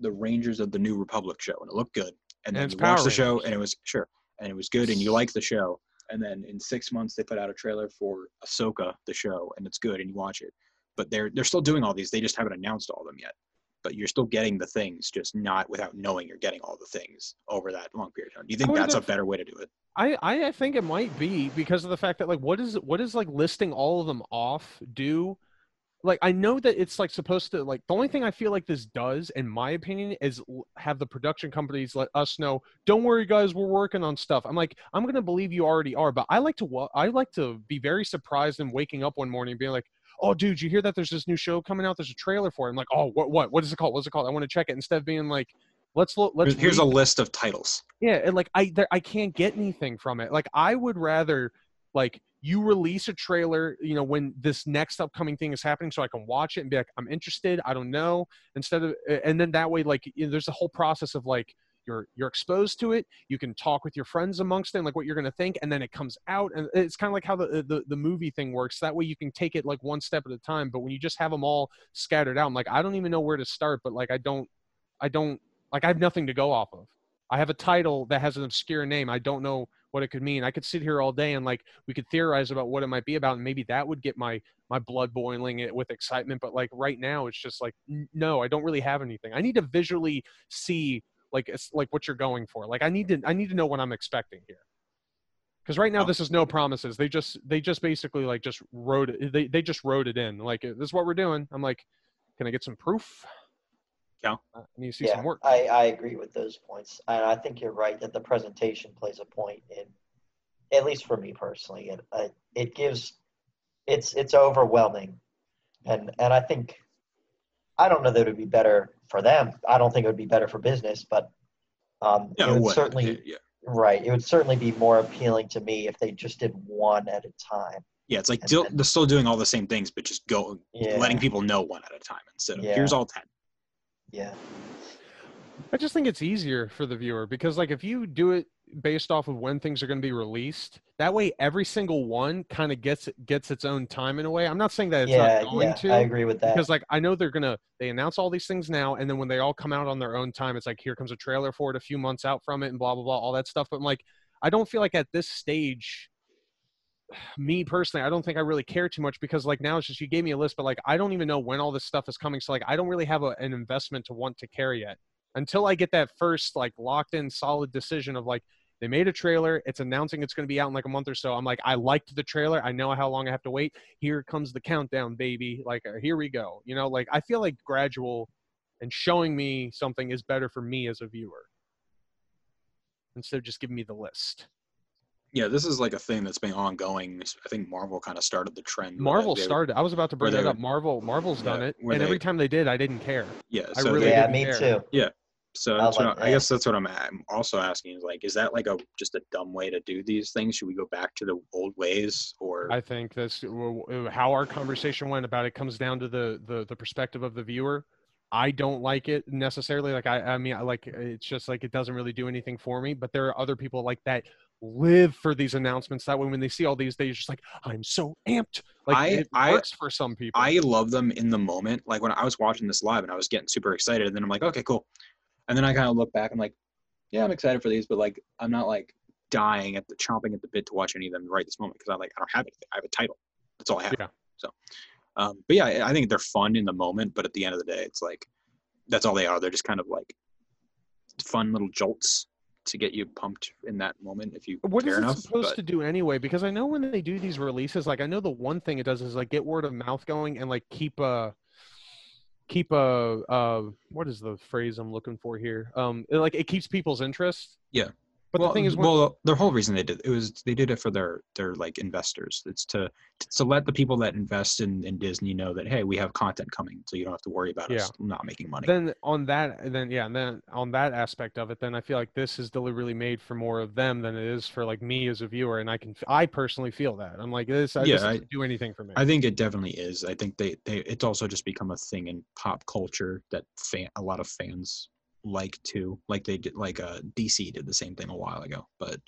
the rangers of the new republic show and it looked good and
And
then
it's
you watch
Power
the show and it was sure and it was good and you like the show and then in six months they put out a trailer for ahsoka the show and it's good and you watch it. But they're they're still doing all these they just haven't announced all of them yet. But you're still getting the things just not without knowing you're getting all the things over that long period of time. Do you think that's a better way to do it?
I, I I think it might be because of the fact that like what is what is like listing all of them off do like I know that it's like supposed to like the only thing I feel like this does in my opinion is have the production companies let us know don't worry guys we're working on stuff. I'm like I'm gonna believe you already are but I like to I like to be very surprised and waking up one morning and being like oh dude you hear that there's this new show coming out? There's a trailer for it. I'm like oh what what what is it called? What's it called? I want to check it instead of being like let's look let's
here's, here's a list of titles.
Yeah, and like I there, I can't get anything from it. Like I would rather like you release a trailer, you know, when this next upcoming thing is happening, so I can watch it and be like, I'm interested. I don't know. Instead of, and then that way, like, you know, there's a whole process of like you're you're exposed to it. You can talk with your friends amongst it, like what you're gonna think, and then it comes out, and it's kind of like how the, the the movie thing works. That way, you can take it like one step at a time. But when you just have them all scattered out, I'm like, I don't even know where to start. But like, I don't, I don't like I have nothing to go off of. I have a title that has an obscure name. I don't know what it could mean. I could sit here all day and like we could theorize about what it might be about, and maybe that would get my my blood boiling it with excitement. But like right now, it's just like no, I don't really have anything. I need to visually see like it's like what you're going for. Like I need to I need to know what I'm expecting here. Because right now this is no promises. They just they just basically like just wrote it. They they just wrote it in. Like this is what we're doing. I'm like, can I get some proof?
Cal?
Uh, I need to see
yeah,
some work.
I, I agree with those points. And I think you're right that the presentation plays a point in, at least for me personally, it, uh, it gives, it's, it's overwhelming. And, and I think, I don't know that it would be better for them. I don't think it would be better for business, but um,
Yeah,
it would
what-
certainly,
yeah,
right. It would certainly be more appealing to me if they just did one at a time.
yeah. It's like still,
then-
they're still doing all the same things, but just go
Yeah.
letting people know one at a time instead of
Yeah.
here's all ten.
Yeah.
I just think it's easier for the viewer because like if you do it based off of when things are going to be released, that way every single one kind of gets gets its own time in a way. I'm not saying that it's
yeah.
not going
Yeah.
to
I agree with that.
because like I know they're gonna they announce all these things now and then when they all come out on their own time, it's like here comes a trailer for it a few months out from it and blah blah blah all that stuff. But I'm like I don't feel like at this stage me personally, I don't think I really care too much because like now it's just you gave me a list, but like I don't even know when all this stuff is coming. So like I don't really have a, an investment to want to carry yet until I get that first like locked in solid decision of like they made a trailer, it's announcing it's going to be out in like a month or so. I'm like I liked the trailer, I know how long I have to wait. Here comes the countdown, baby. Like uh, here we go. You know, like I feel like gradual and showing me something is better for me as a viewer instead of just giving me the list.
Yeah, this is like a thing that's been ongoing. I think Marvel kind of started the trend.
Marvel started. I was about to bring that up. Marvel, Marvel's done it, and
they-
every time they did, I didn't care.
Yeah,
I
so
really
yeah,
didn't
me
care.
too.
Yeah, so
I
that's what
like
I, I guess that's what I'm, I'm also asking is like, is that like a just a dumb way to do these things? Should we go back to the old ways, or
I think that's w- w- how our conversation went about it. Comes down to the the, the perspective of the viewer. I don't like it necessarily. Like I, I mean, I like it's just like it doesn't really do anything for me. But there are other people like that live for these announcements. That way, when they see all these, they're just like, I'm so amped. Like
I-
it
I-
works for some people.
I love them in the moment. Like when I was watching this live and I was getting super excited, and then I'm like, okay, cool. And then I kind of look back, I'm like, yeah, I'm excited for these, but like I'm not like dying at the chomping at the bit to watch any of them right this moment because I like I don't have anything. I have a title. That's all I have.
Yeah.
So, um, but yeah, I I think they're fun in the moment, but at the end of the day, it's like that's all they are. They're just kind of like fun little jolts to get you pumped in that moment if you
What is it
enough.
supposed
but-
to do anyway? Because I know when they do these releases, like I know the one thing it does is like get word of mouth going and like keep a keep a uh what is the phrase I'm looking for here? Um, it, like it keeps people's interest.
Yeah.
But
well,
the thing is, when,
well, the whole reason they did it was they did it for their their like investors. It's to to let the people that invest in, in Disney know that hey, we have content coming, so you don't have to worry about us not making money.
then on that, then yeah, and then on that aspect of it, then I feel like this is deliberately made for more of them than it is for like me as a viewer, and I can, I personally feel that. I'm like this. I,
Yeah,
this
I-
do anything for me.
I think it definitely is. I think they, they it's also just become a thing in pop culture that fan a lot of fans like to like they did like uh DC did the same thing a while ago. But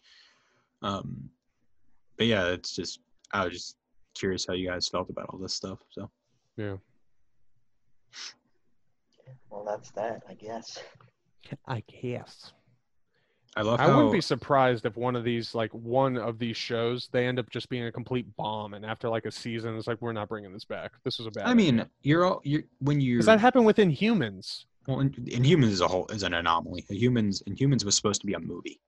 um but yeah, it's just I was just curious how you guys felt about all this stuff. So
yeah,
Well, that's that, I guess.
I guess.
I love
I
how
wouldn't be surprised if one of these, like one of these shows, they end up just being a complete bomb, and after like a season, it's like we're not bringing this back. This was a bad.
I mean, you're all you're when you
because that happened with Inhumans.
Well in, Inhumans as a whole is an anomaly. Humans Inhumans was supposed to be a movie.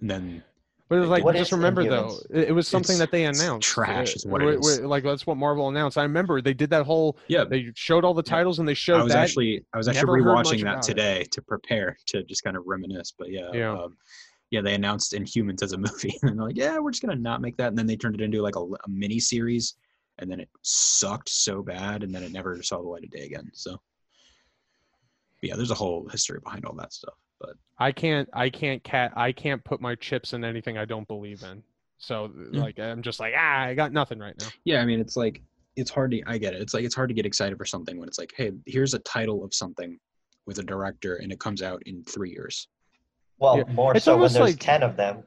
And then
But it's like,
What
just remember though, it, it was something
It's-
that they
it's
announced.
trash is what it
wh- Like that's what Marvel announced. I remember they did that whole.
yeah,
They showed all the
Yeah.
titles and they showed
I was
that.
actually I was actually
Never
rewatching that
about it.
today to prepare to just kind of reminisce. But yeah,
Yeah.
um, yeah, they announced Inhumans as a movie, and they're like, yeah, we're just gonna not make that, and then they turned it into like a, a mini series, and then it sucked so bad, and then it never saw the light of day again. So, but yeah, there's a whole history behind all that stuff. But
I can't. I can't. Cat. I can't put my chips in anything I don't believe in. So
Yeah.
like I'm just like ah, I got nothing right now.
yeah, I mean, it's like it's hard to I get it. It's like it's hard to get excited for something when it's like, hey, here's a title of something with a director, and it comes out in three years.
Well,
Yeah.
more
It's
so when
almost
there's
like-
10 of them.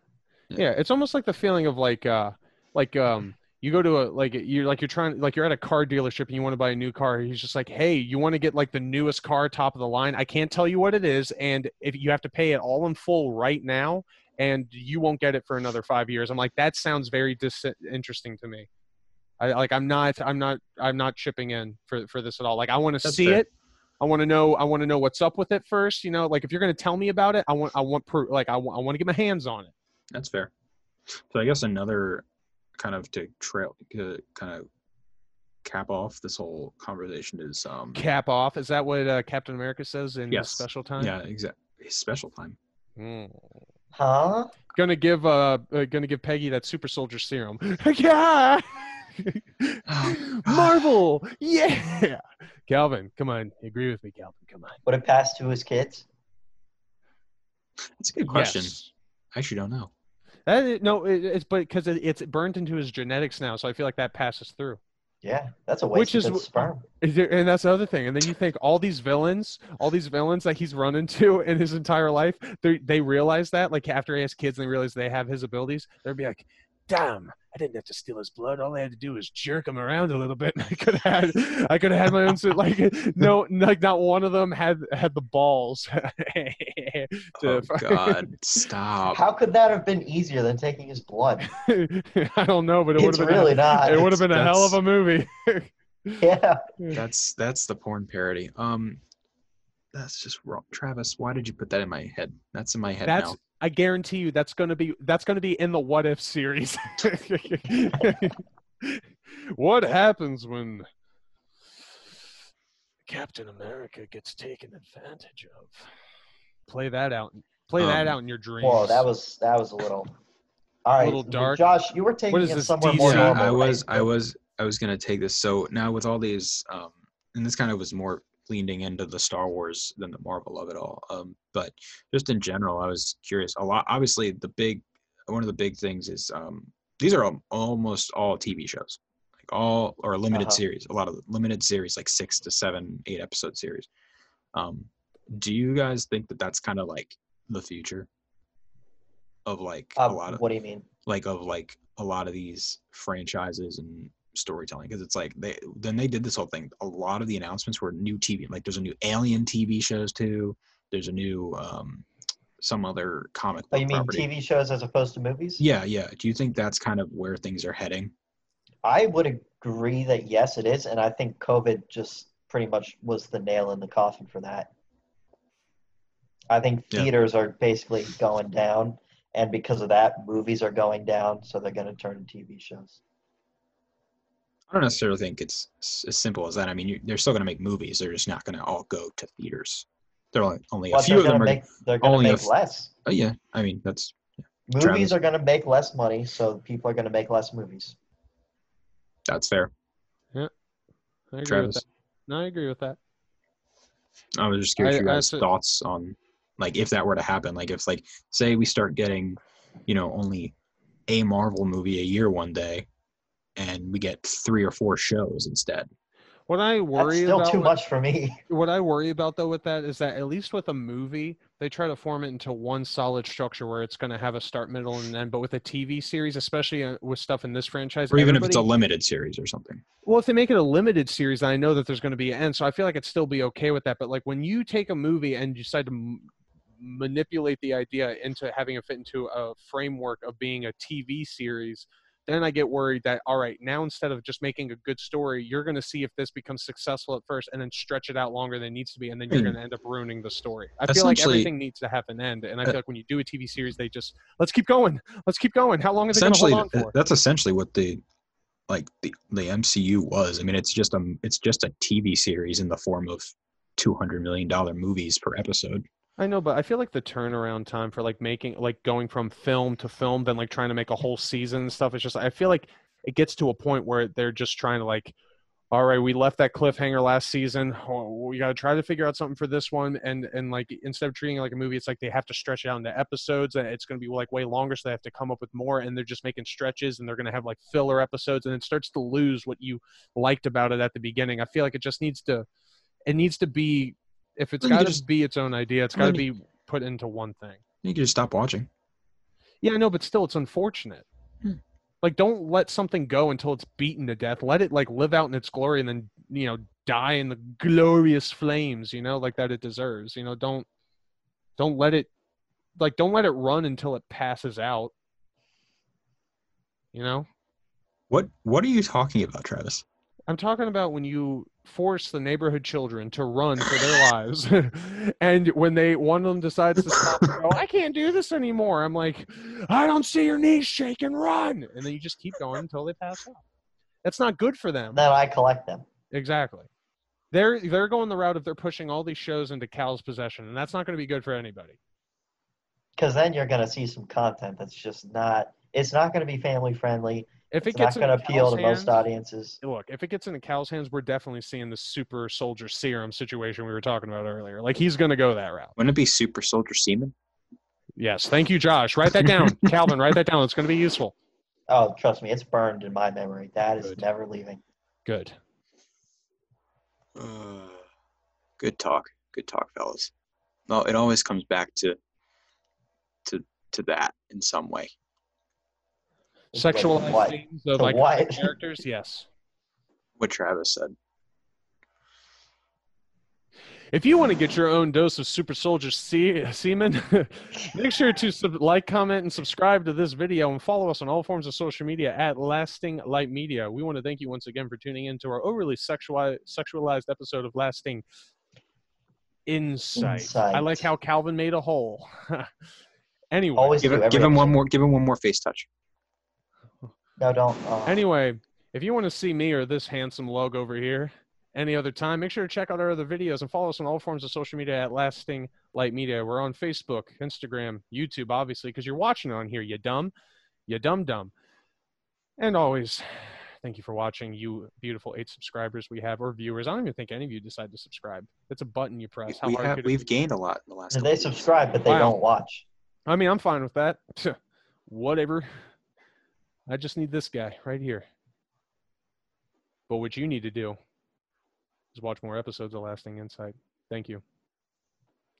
Yeah, it's almost like the feeling of like uh like um you go to a like you're like you're trying like you're at a car dealership and you want to buy a new car. He's just like, "Hey, you want to get like the newest car, top of the line? I can't tell you what it is, and if you have to pay it all in full right now, and you won't get it for another five years." I'm like, that sounds very dis- interesting to me. I like I'm not I'm not I'm not chipping in for for this at all. Like I want to see
fair.
it. I want to know I want to know what's up with it first. You know, like if you're gonna tell me about it, I want I want proof. Like I want I want to get my hands on it.
That's fair. So I guess another kind of to trail to kind of cap off this whole conversation is um
cap off. Is that what uh, Captain America says in
Yes.
special time?
yeah exactly special time.
Mm.
Huh?
Gonna give uh, uh gonna give Peggy that super soldier serum. yeah. Marvel. Yeah. Calvin, come on. Agree with me, Calvin. Come on.
Would it pass to his kids?
That's a good question.
Yes.
I actually don't know.
That no, it, it's but because it, it's burnt into his genetics now, so I feel like that passes through.
Yeah, that's a
Which
waste
is
of good sperm.
Is there- And that's the other thing. And then you think all these villains, all these villains that he's run into in his entire life, they they realize that. Like after he has kids and they realize they have his abilities, they'd be like, "Damn, I didn't have to steal his blood. All I had to do was jerk him around a little bit. And I could have had, I could have had my own suit. Like no, like not one of them had had the balls. to
Oh
fuck-
God, stop!
How could that have been easier than taking his blood?
I don't know, but it would have been
really not.
it would have been a hell of a movie.
Yeah.
That's that's the porn parody. Um, that's just wrong. Travis, why did you put that in my head? That's in my head
That's
now.
I guarantee you that's gonna be that's gonna be in the what if series. what happens when Captain America gets taken advantage of? Play that out. Play that
Um,
out in your dreams.
Whoa, that was that was a little. All right,
little dark.
Josh, you were taking
is
it
this,
somewhere
DC?
more
Yeah,
normal.
I
right?
was, I was, I was gonna take this. So now with all these, um, and this kind of was more leaning into the Star Wars than the Marvel of it all. Um, but just in general, I was curious. A lot, obviously, the big, one of the big things is, um, these are al- almost all TV shows, like all or limited
Uh-huh.
series. A lot of limited series, like six to seven, eight episode series. Um, do you guys think that that's kind of like the future of like a
Um,
lot of
what do you mean?
like of like a lot of these franchises and storytelling because it's like they then they did this whole thing a lot of the announcements were new tv like there's a new alien tv shows too there's a new um some other comic
Oh, you mean
property.
TV shows as opposed to movies?
yeah yeah do you think that's kind of where things are heading
I would agree that yes, it is, and I think COVID just pretty much was the nail in the coffin for that. I think
Yeah.
theaters are basically going down, and because of that, movies are going down, so they're going to turn to TV shows.
I don't necessarily think it's as simple as that i mean you, they're still going to make movies they're just not going to all go to theaters they're only, only a few of them
going
are
make they're going to
only a
make
f-
less.
oh yeah i mean that's
Movies
Travis.
are going to make less money, so people are going to make less movies.
That's fair.
Yeah, I agree
Travis.
with that. No, I agree with that.
I was just curious
I-
your guys'
said-
thoughts on like if that were to happen. Like if like say we start getting, you know, only a Marvel movie a year one day, and we get three or four shows instead.
What I
That's
worry
still
about
too
with-
much for me.
what I worry about though with that is that at least with a movie, they try to form it into one solid structure where it's going to have a start, middle, and end. But with a TV series, especially uh, with stuff in this franchise,
Or even if it's a limited series or something.
well, if they make it a limited series, I know that there's going to be an end, so I feel like I'd still be okay with that. But like when you take a movie and you decide to m- manipulate the idea into having it fit into a framework of being a TV series, then I get worried that all right, now instead of just making a good story, you're going to see if this becomes successful at first, and then stretch it out longer than it needs to be, and then you're
Hmm.
going to end up ruining the story. I feel like everything needs to have an end, and I
Uh,
feel like when you do a TV series, they just let's keep going, let's keep going. How long is it going to hold on for?
that's essentially what the like the the MCU was. I mean, it's just a it's just a TV series in the form of two hundred million dollar movies per episode.
I know, but I feel like the turnaround time for like making like going from film to film, then like trying to make a whole season and stuff. It's just I feel like it gets to a point where they're just trying to like, all right, we left that cliffhanger last season. We got to try to figure out something for this one, and and like instead of treating it like a movie, it's like they have to stretch it out into episodes, and it's going to be like way longer, so they have to come up with more, and they're just making stretches, and they're going to have like filler episodes, and it starts to lose what you liked about it at the beginning. I feel like it just needs to, it needs to be, if it's got to
just-
be its own idea, it's got to be put into one thing.
You can just stop watching.
Yeah, I know, but still, it's unfortunate.
Hmm.
Like, don't let something go until it's beaten to death. Let it like live out in its glory, and then you know die in the glorious flames. You know, like that it deserves. You know, don't don't let it like don't let it run until it passes out. You know,
What what are you talking about, Travis?
I'm talking about when you force the neighborhood children to run for their lives, and when they one of them decides to stop and go, "I can't do this anymore," I'm like, "I don't see your knees shake and run," and then you just keep going until they pass out. That's not good for them.
Then I collect them.
Exactly. They're they're going the route of they're pushing all these shows into Cal's possession, and that's not going to be good for anybody.
Because then you're going to see some content that's just not. It's not going to be family friendly.
If it
It's not
gets
going to
into
appeal to
hands,
most audiences.
look, if it gets into Cal's hands, we're definitely seeing the super soldier serum situation we were talking about earlier. Like he's going to go that route.
Wouldn't it be Super Soldier Semen?
Yes, thank you, Josh. Write that down, Calvin. Write that down. It's going to be useful.
Oh, trust me, it's burned in my memory. That is
Good.
never leaving.
Good.
Uh, good talk. Good talk, fellas. No, it always comes back to to to that in some way.
Sexualized
What?
scenes of like
what?
characters. Yes.
What Travis said.
If you want to get your own dose of super soldier se- semen, make sure to sub- like, comment, and subscribe to this video and follow us on all forms of social media at Lasting Light Media. We want to thank you once again for tuning in to our overly sexuali- sexualized episode of Lasting Insight.
Insight.
I like how Calvin made a hole. anyway,
Always
Give,
do
give him one more. Give him one more face touch.
No, don't. Uh,
Anyway, if you want to see me or this handsome lug over here any other time, make sure to check out our other videos and follow us on all forms of social media at Lasting Light Media. We're on Facebook, Instagram, YouTube, obviously, because you're watching on here, you dumb. You dumb dumb. And always, thank you for watching, you beautiful eight subscribers we have, or viewers. I don't even think any of you decide to subscribe. It's a button you press. How
we
hard
have
could
we've
be?
gained a lot in the last.
And they
couple of years.
subscribe, but they
Wow.
don't watch.
I mean, I'm fine with that. Whatever. I just need this guy right here. But what you need to do is watch more episodes of Lasting Insight. Thank you.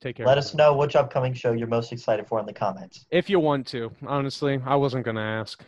Take care.
Let us know which upcoming show you're most excited for in the comments.
If you want to. Honestly, I wasn't going to ask.